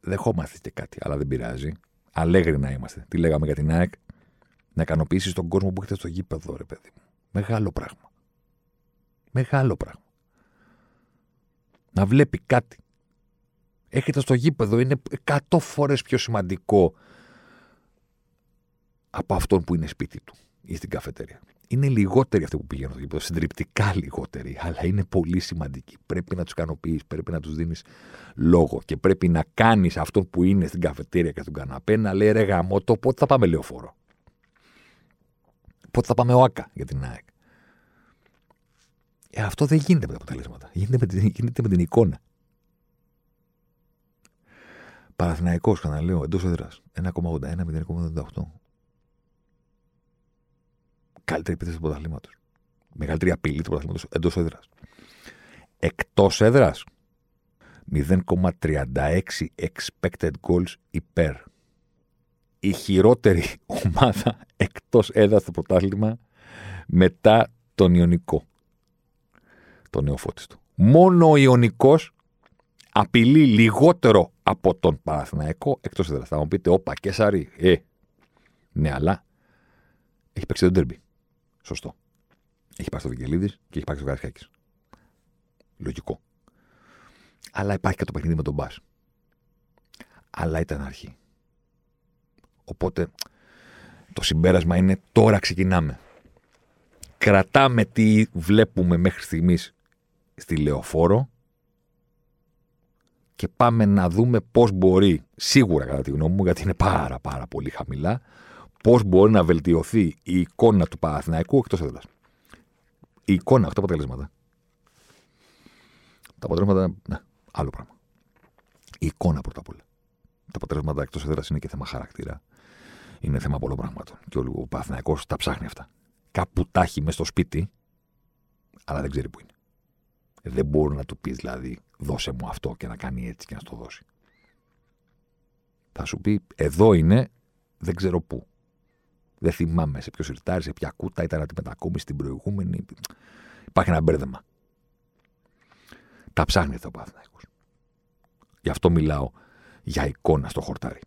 Δεχόμαστε και κάτι, αλλά δεν πειράζει. Αλέγροι να είμαστε. Τι λέγαμε για την ΑΕΚ. Να ικανοποιήσεις τον κόσμο που έχετε στο γήπεδο, ρε παιδί μου. Μεγάλο πράγμα. Μεγάλο πράγμα. Να βλέπει κάτι. Έχετε στο γήπεδο, είναι 100 φορές πιο σημαντικό από αυτόν που είναι σπίτι του ή στην καφετέρια. Είναι λιγότεροι αυτοί που πηγαίνουν στο γήπεδο, συντριπτικά λιγότεροι, αλλά είναι πολύ σημαντικοί. Πρέπει να τους ικανοποιείς, πρέπει να τους δίνεις λόγο και πρέπει να κάνεις αυτό που είναι στην καφετέρια και στον καναπέ να λέει ρε γαμό, το πότε θα πάμε λεωφόρο; Πότε θα πάμε ΟΑΚΑ για την ΑΕΚ; Ε, αυτό δεν γίνεται με τα αποτελέσματα. Γίνεται με την, γίνεται με την εικόνα. Παραθυναϊκός, ξαναλέω, εντός έδρας. 1,81-0,88. Καλύτερη επίθεση του πρωταθλήματος. Μεγαλύτερη απειλή του πρωταθλήματος εντός έδρας. Εκτός έδρας. 0,36 expected goals υπέρ. Η χειρότερη *laughs* ομάδα εκτός έδρας στο πρωτάθλημα μετά τον Ιωνικό. Τον νεοφώτιστο. Μόνο ο Ιωνικός απειλεί λιγότερο από τον Παναθηναϊκό εκτός έδρας. Θα μου πείτε, Όπα, Κέσσαρη, ε. Ναι, αλλά έχει παίξει τον τέρμπι. Σωστό. Έχει πάει στο Βικελίδης και έχει πάει στο Καρχάκη. Λογικό. Αλλά υπάρχει και το παιχνίδι με τον Μπα. Αλλά ήταν αρχή. Οπότε το συμπέρασμα είναι τώρα ξεκινάμε. Κρατάμε τι βλέπουμε μέχρι στιγμής στη Λεωφόρο και πάμε να δούμε πώς μπορεί, σίγουρα κατά τη γνώμη μου, γιατί είναι πάρα πάρα πολύ χαμηλά, πώς μπορεί να βελτιωθεί η εικόνα του Παναθηναϊκού εκτός έδρας. Η εικόνα, αυτά τα αποτελέσματα. Τα αποτελέσματα, ναι, άλλο πράγμα. Η εικόνα πρώτα απ' όλα. Τα αποτελέσματα εκτός έδρας είναι και θέμα χαρακτήρα. Είναι θέμα πολλών πραγμάτων. Και ο Παναθηναϊκός τα ψάχνει αυτά. Κάπου τα έχει μέσα στο σπίτι, αλλά δεν ξέρει που είναι. Δεν μπορεί να του πεις δηλαδή δώσε μου αυτό και να κάνει έτσι και να στο δώσει. Θα σου πει εδώ είναι, δεν ξέρω πού. Δεν θυμάμαι σε ποιος σιρτάρι, σε ποια κούτα ήταν αντιμετακόμιση στην προηγούμενη. Υπάρχει ένα μπέρδεμα. Τα ψάχνει εδώ ο Παναθηναϊκός. Γι' αυτό μιλάω για εικόνα στο χορτάρι.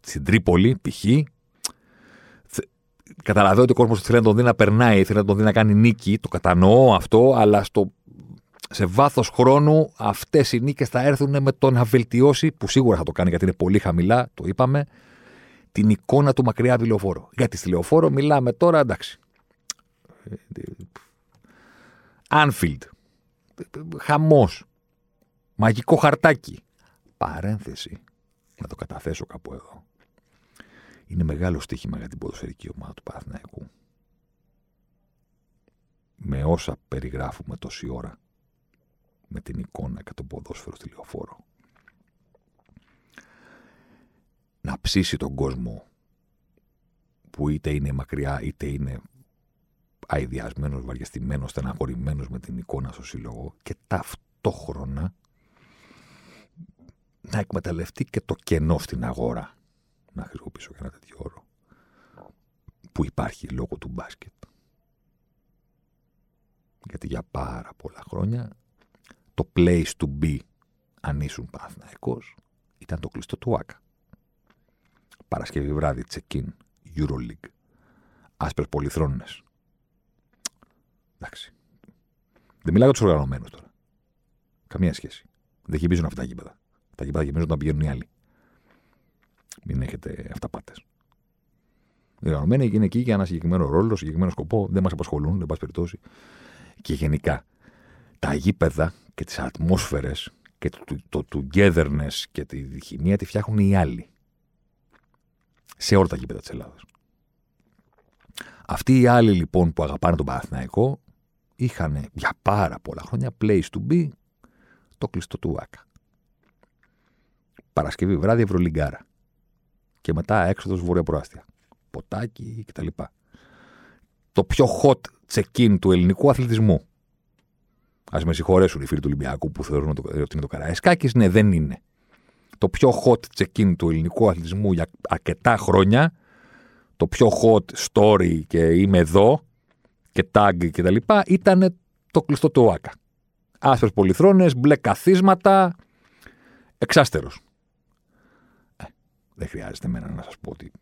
Στην Τρίπολη, π.χ., καταλαβαίνω ότι ο κόσμος θέλει να τον δει να περνάει, θέλει να τον δει να κάνει νίκη. Το κατανοώ αυτό, αλλά στο σε βάθος χρόνου αυτές οι νίκες θα έρθουν με το να βελτιώσει, που σίγουρα θα το κάνει γιατί είναι πολύ χαμηλά, το είπαμε, την εικόνα του μακριά από τη λεωφόρο. Γιατί στη λεωφόρο μιλάμε τώρα, εντάξει. Άνφιλντ. Χαμός. Μαγικό χαρτάκι. Παρένθεση. Να το καταθέσω κάπου εδώ. Είναι μεγάλο στοίχημα για την ποδοσφαιρική ομάδα του Παναθηναϊκού. Με όσα περιγράφουμε τόση ώρα με την εικόνα και το ποδόσφαιρο στη λεωφόρο. Να ψήσει τον κόσμο που είτε είναι μακριά είτε είναι αειδιασμένος, βαριαστημένος, στεναχωρημένος με την εικόνα στο σύλλογο και ταυτόχρονα να εκμεταλλευτεί και το κενό στην αγορά. Να χρησιμοποιήσω και ένα τέτοιο όρο που υπάρχει λόγω του μπάσκετ. Γιατί για πάρα πολλά χρόνια το place to be αν ήσουν Παναθηναϊκός ήταν το κλειστό του ΆΚΑ. Παρασκευή βράδυ, check-in, Euroleague. Άσπρες πολυθρόνες. Εντάξει. Δεν μιλάω για τους οργανωμένους τώρα. Καμία σχέση. Δεν γεμίζουν αυτά τα γήπεδα. Τα γήπεδα γεμίζουν όταν πηγαίνουν οι άλλοι. Μην έχετε αυταπάτες. Οι οργανωμένοι είναι εκεί για ένα συγκεκριμένο ρόλο, συγκεκριμένο σκοπό. Δεν μας απασχολούν, δεν πάση περιπτώσει. Και γενικά τα γήπεδα και τις ατμόσφαιρες και το, το, το togetherness και τη χημεία τη φτιάχνουν οι άλλοι. Σε όλα τα γήπεδα της Ελλάδας. Αυτοί οι άλλοι λοιπόν που αγαπάνε τον Παναθηναϊκό είχαν για πάρα πολλά χρόνια place to be το κλειστό του ΆΚΑ. Παρασκευή βράδυ Ευρωλιγκάρα. Και μετά έξοδος Βόρεια Προάστια. Ποτάκι κτλ. Το πιο hot check-in του ελληνικού αθλητισμού. Α με συγχωρέσουν οι φίλοι του Ολυμπιακού που θεωρούν ότι είναι το Καραϊσκάκης. Ναι, δεν είναι. το πιο hot check-in του ελληνικού αθλητισμού για αρκετά χρόνια, το πιο hot story και είμαι εδώ και tag και τα λοιπά, ήταν το κλειστό του ΟΑΚΑ. Άσπρες πολυθρόνες, μπλε καθίσματα, εξάστερος. Ε, δεν χρειάζεται εμένα να σας πω ότι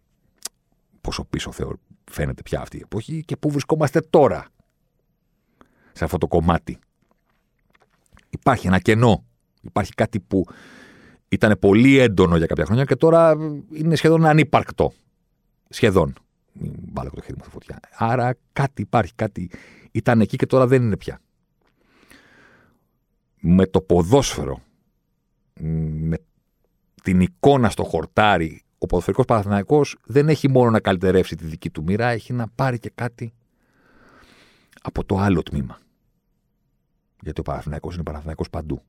πόσο πίσω θεω, φαίνεται πια αυτή η εποχή και πού βρισκόμαστε τώρα σε αυτό το κομμάτι. Υπάρχει ένα κενό. Υπάρχει κάτι που ήταν πολύ έντονο για κάποια χρόνια και τώρα είναι σχεδόν ανύπαρκτο. Σχεδόν. Μην βάλω το χέρι μου στη φωτιά. Άρα κάτι υπάρχει, κάτι ήταν εκεί και τώρα δεν είναι πια. Με το ποδόσφαιρο, με την εικόνα στο χορτάρι, ο ποδοσφαιρικός Παναθηναϊκός δεν έχει μόνο να καλυτερεύσει τη δική του μοίρα, έχει να πάρει και κάτι από το άλλο τμήμα. Γιατί ο Παναθηναϊκός είναι Παναθηναϊκός παντού.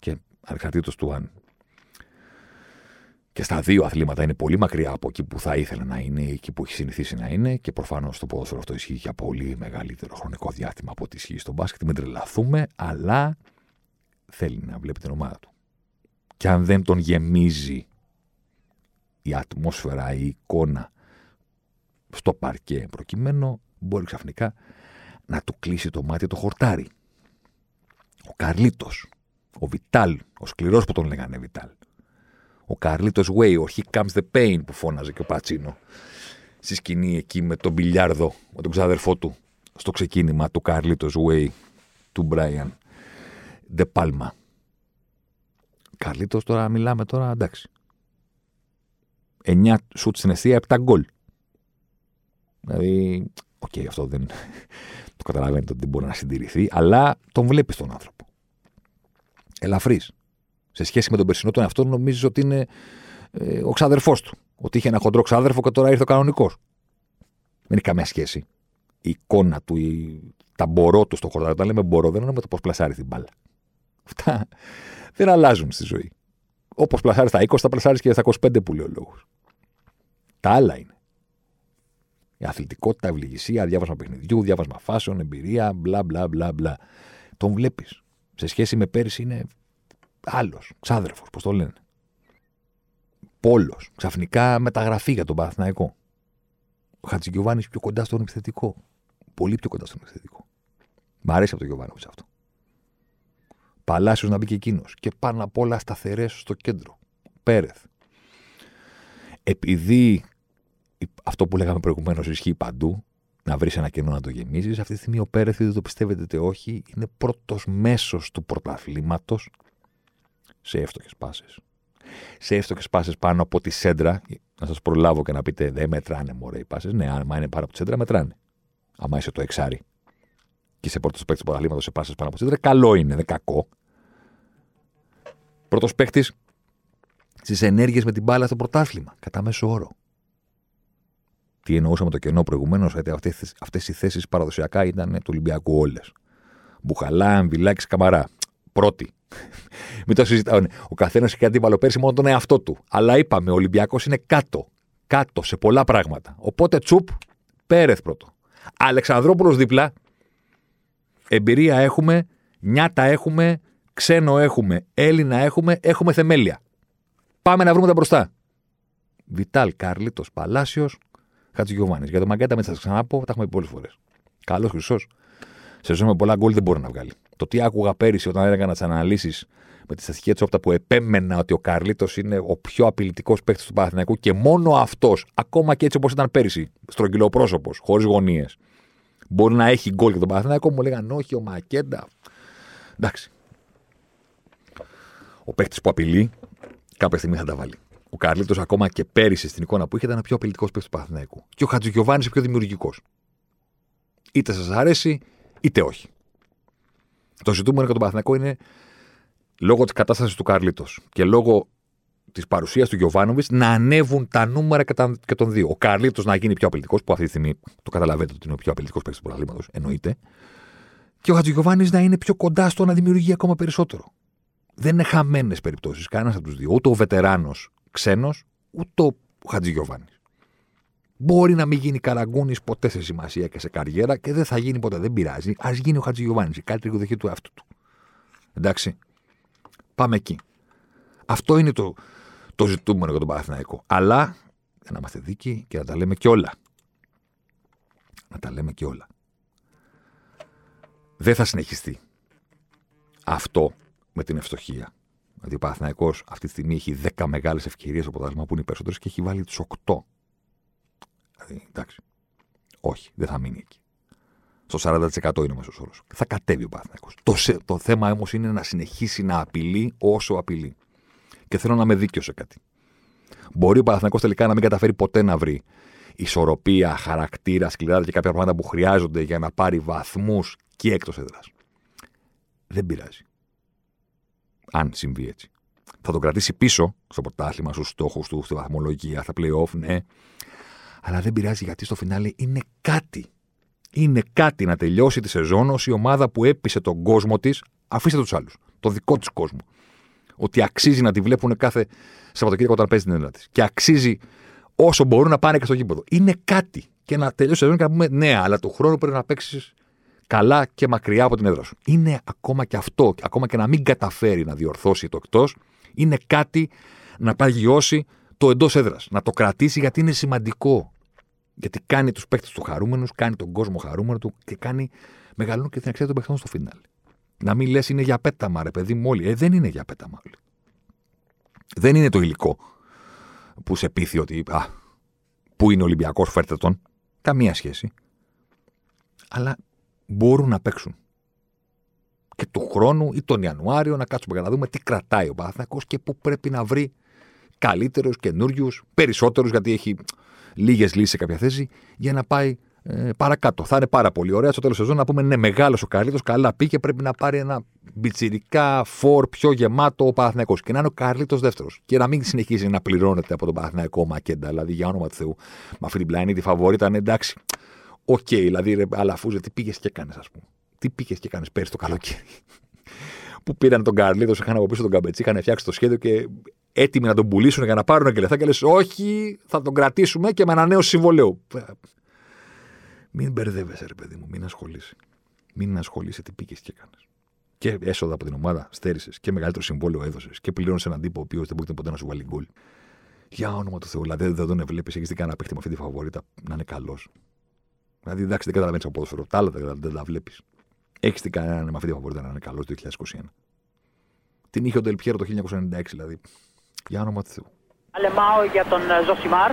Και ανεξαρτήτως του αν και στα δύο αθλήματα είναι πολύ μακριά από εκεί που θα ήθελε να είναι, εκεί που έχει συνηθίσει να είναι και προφανώς το ποδόσφαιρο αυτό ισχύει για πολύ μεγαλύτερο χρονικό διάστημα από ό,τι ισχύει στο μπάσκετ. Μην τρελαθούμε, αλλά θέλει να βλέπει την ομάδα του. Και αν δεν τον γεμίζει η ατμόσφαιρα, η εικόνα στο παρκέ προκειμένου, μπορεί ξαφνικά να του κλείσει το μάτι το χορτάρι. Ο Καρλίτος, ο Βιτάλ, ο σκληρός που τον λέγανε Βιτάλ. Ο Καρλίτος Way, ο He Comes the Pain που φώναζε και ο Πατσίνο στη σκηνή εκεί με τον Μπιλιάρδο, με τον ξαδερφό του, στο ξεκίνημα του Καρλίτο Way του Μπράιαν Ντε Πάλμα. Καρλίτο τώρα μιλάμε τώρα, εντάξει. 9 σουτ στην αιστεία, 7 γκολ. Δηλαδή, OK, okay, αυτό δεν *laughs* το καταλαβαίνετε ότι δεν μπορεί να συντηρηθεί, αλλά τον βλέπεις τον άνθρωπο. Ελαφρύς. Σε σχέση με τον περσινό τον εαυτό, νομίζει ότι είναι ε, ο ξάδερφός του. Ότι είχε ένα χοντρό ξάδερφο και τώρα ήρθε ο κανονικός. Δεν έχει καμία σχέση. Η εικόνα του, η... τα μπορώ του στο χορτάρι. Όταν λέμε μπορώ, δεν εννοούμε το πώς πλασάρει την μπάλα. Αυτά δεν αλλάζουν στη ζωή. Όπως πλασάρεις στα 20, θα πλασάρεις και στα 25 που λέει ο λόγος. Τα άλλα είναι. Η αθλητικότητα, ευληγησία, διάβασμα παιχνιδιού, διάβασμα φάσεων, εμπειρία, μπλα μπλα μπλα μπλα. Τον βλέπεις. Σε σχέση με πέρυσι είναι άλλος, ξάδερφος, πώς το λένε. Πόλος. Ξαφνικά μεταγραφή για τον Παναθηναϊκό. Ο Χατζηγιοβάνης πιο κοντά στον επιθετικό. Πολύ πιο κοντά στον επιθετικό. Μ' αρέσει από τον Γιωβάνοβιτς αυτό. Παλάσιος να μπει και εκείνος. Και πάνω απ' όλα σταθερές στο κέντρο. Πέρεθ. Επειδή αυτό που λέγαμε προηγουμένως ισχύει παντού, να βρεις ένα κενό να το γεμίζεις, αυτή τη στιγμή ο Πέρεθ, δεν το πιστεύετε είτε όχι, είναι πρώτος μέσος του πρωταθλήματος σε εύστοχες πάσες. Σε εύστοχες πάσες πάνω από τη σέντρα, να σας προλάβω και να πείτε δεν μετράνε μωρέ οι πάσες. Ναι, άμα είναι πάνω από τη σέντρα, μετράνε. Άμα είσαι το εξάρι και είσαι πρώτος παίκτης του πρωταθλήματο σε πάσες πάνω από τη σέντρα, καλό είναι, δεν κακό. Πρώτος παίκτης στις ενέργειες με την μπάλα στο πρωτάθλημα, κατά μέσο όρο. Τι εννοούσαμε το κενό προηγουμένως, γιατί αυτές οι θέσεις παραδοσιακά ήταν του Ολυμπιακού όλες. Μπουχαλά, Αμβιλάκη, Καμαρά. Πρώτη. *laughs* Μην το συζητάμε. Ο καθένας έχει αντίβαλο πέρσι μόνο τον εαυτό του. Αλλά είπαμε, ο Ολυμπιακός είναι κάτω. Κάτω σε πολλά πράγματα. Οπότε τσουπ, Πέρεθ πρώτο. Αλεξανδρόπουλος δίπλα. Εμπειρία έχουμε, νιάτα έχουμε, ξένο έχουμε, Έλληνα έχουμε, έχουμε θεμέλια. Πάμε να βρούμε τα μπροστά. Βιτάλ, Κάρλιτος, Παλάσιος, Χατζηγιοβάνης. Για το Μαγκέτα, με θα σας ξαναπώ, τα έχουμε πει πολλές φορές. Καλός χρυσός. Σε ζωή με πολλά γκολ δεν μπορεί να βγάλει. Το τι άκουγα πέρυσι όταν έκανα τις αναλύσεις με τη στατική όπτα που επέμενα ότι ο Καρλίτο είναι ο πιο απειλητικός παίκτης του Παναθηναϊκού και μόνο αυτός, ακόμα και έτσι όπως ήταν πέρυσι, στρογγυλό πρόσωπο, χωρίς γωνίες, μπορεί να έχει γκολ για τον Παναθηναϊκό. Μου λέγανε όχι, ο Μακέντα. Εντάξει. Ο παίκτης που απειλεί, κάποια στιγμή θα τα βάλει. Ο Καρλίτος, ακόμα και πέρυσι στην εικόνα που είχε, ήταν ο πιο απειλητικός παίκτης του Παναθηναϊκού. Και ο Χατζηγιοβάνης πιο δημιουργικός. Είτε σας αρέσει, είτε όχι. Το ζητούμενο για τον Παναθηναϊκό είναι λόγω της κατάστασης του Καρλίτος και λόγω της παρουσίας του Γιωβάνοβιτς να ανέβουν τα νούμερα και, τα, και των δύο. Ο Καρλίτο να γίνει πιο απειλητικός, που αυτή τη στιγμή το καταλαβαίνετε ότι είναι ο πιο απειλητικός παίκτης του πρωταθλήματος, εννοείται. Και ο Χατζηγιοβάνη να είναι πιο κοντά στο να δημιουργεί ακόμα περισσότερο. Δεν είναι χαμένες περιπτώσεις κανένας από τους δύο. Ούτε ο βετεράνος ξένος, ούτε ο Χατζηγιοβάνη. Μπορεί να μην γίνει καραγκούνης ποτέ σε σημασία και σε καριέρα και δεν θα γίνει ποτέ. Δεν πειράζει. Α γίνει ο Χατζηγιοβάνη. Κάτι δεχεί του εαυτού του. Εντάξει. Πάμε εκεί. Αυτό είναι το, το ζητούμενο για τον Παναθηναϊκό. Αλλά για να είμαστε δίκοι και να τα λέμε και όλα. Να τα λέμε και όλα. Δεν θα συνεχιστεί αυτό με την ευστοχία. Δηλαδή ο Παναθυναϊκό αυτή τη στιγμή έχει 10 μεγάλες ευκαιρίες στο πρωτάθλημα που είναι οι περισσότερες και έχει βάλει του 8. Δηλαδή, εντάξει. Όχι, δεν θα μείνει εκεί. Στο 40% είναι ο μέσος όρος. Θα κατέβει ο Παναθυναϊκό. Το, το θέμα όμως είναι να συνεχίσει να απειλεί όσο απειλεί. Και θέλω να με δίκιο σε κάτι. Μπορεί ο Παναθυναϊκό τελικά να μην καταφέρει ποτέ να βρει ισορροπία, χαρακτήρα, σκληράδα και κάποια πράγματα που χρειάζονται για να πάρει βαθμούς και εκτός έδρας. Δεν πειράζει αν συμβεί έτσι. Θα τον κρατήσει πίσω στο πρωτάθλημα, στους στόχους του, στη βαθμολογία, στα playoff, ναι. Αλλά δεν πειράζει γιατί στο φινάλε είναι κάτι. Είναι κάτι να τελειώσει τη σεζόν ως η ομάδα που έπεισε τον κόσμο της. Αφήστε τους άλλους. Το δικό τη κόσμο. Ότι αξίζει να τη βλέπουν κάθε Σαββατοκύριακο όταν παίζει την έδρα της. Και αξίζει όσο μπορούν να πάνε και στο γήπεδο. Είναι κάτι. Και να τελειώσει η σεζόν και να πούμε ναι, αλλά του χρόνου πρέπει να παίξει καλά και μακριά από την έδρα σου. Είναι ακόμα και αυτό, ακόμα και να μην καταφέρει να διορθώσει το εκτός, είναι κάτι να παγιώσει το εντός έδρας. Να το κρατήσει γιατί είναι σημαντικό. Γιατί κάνει τους παίκτες του χαρούμενους, κάνει τον κόσμο χαρούμενο του και κάνει μεγαλώνει και την αξία των παιχτών στο φινάλ. Να μην λες είναι για πέταμα, ρε παιδί μου, όλοι. Ε, δεν είναι για πέταμα όλοι. Δεν είναι το υλικό που σε πείθει ότι. Α, πού είναι ο Ολυμπιακός, φέρτε τον. Καμία σχέση. Αλλά μπορούν να παίξουν. Και του χρόνου ή τον Ιανουάριο να κάτσουμε για να δούμε τι κρατάει ο Παναθυνακό και πού πρέπει να βρει καλύτερους, καινούριους, περισσότερους, γιατί έχει λίγες λύσεις σε κάποια θέση, για να πάει ε, παρακάτω. Θα είναι πάρα πολύ ωραία στο τέλος σεζόν να πούμε ναι, μεγάλος ο Καρλίτο, καλά πήγε, πρέπει να πάρει ένα μπιτσιρικά φόρ πιο γεμάτο ο Παναθυνακό. Και να είναι ο Καρλίτο δεύτερος. Και να μην συνεχίζει να πληρώνεται από τον Παναθυνακό Μακέντα. Δηλαδή για όνομα του Θεού, με αυτή την πλάνη τη φαβόρη ήταν εντάξει. Οκ, okay, δηλαδή, ρε, αλλά αφού τι πήγες και έκανε, ας πούμε. Τι πήγες και έκανε πέρσι το καλοκαίρι. που πήραν τον Καρλίδο, είχαν από πίσω τον Καμπετσί, είχαν φτιάξει το σχέδιο και έτοιμοι να τον πουλήσουν για να πάρουν και λεφτά. Και λες, Όχι, θα τον κρατήσουμε και με ένα νέο συμβολέο. Μην μπερδεύεσαι, ρε παιδί μου, μην ασχολείσαι. Μην ασχολείσαι τι πήγε και έκανες. Και έσοδα από την ομάδα στέρισες και μεγαλύτερο συμβόλαιο έδωσες και πλήρωνε έναν τύπο ο οποίος δεν μπορεί ποτέ να σου βάλει γκολ. Για όνομα του Θεού, δηλαδή δεν τον βλέπεις, έχεις δει κανένα παίχτη με αυτή τη φαβορήτα να είναι καλός. Δηλαδή, εντάξει, δεν καταλαβαίνεις από ποδόσφαιρο. Τα άλλα δεν τα βλέπεις. Έχεις την κανένα με αυτή τη φαβορήτα να είναι καλός το 2021. Την είχε ο Ντελπιέρο το 1996, δηλαδή. Για όνομα του Θεού.
Αλεμάω για τον ε, Ζωσιμάρ.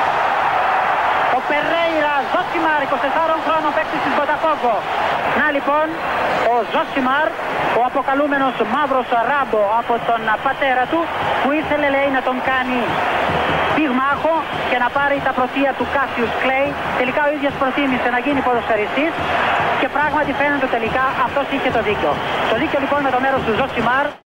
Ο Περέιρα Ζωσιμάρ, 24 χρόνων παίκτης της Μποταφόγκο. Να λοιπόν, ο Ζωσιμάρ, ο αποκαλούμενος μαύρος ράμπο από τον πατέρα του, που ήθελε λέει να τον κάνει πυγμάχο και να πάρει τα πρωτεία του Κάσιους Κλέη. Τελικά ο ίδιος προτίμησε να γίνει ποδοσφαιριστής και πράγματι φαίνεται τελικά αυτός είχε το δίκιο. Το δίκιο λοιπόν με το μέρος του Ζωσιμάρ.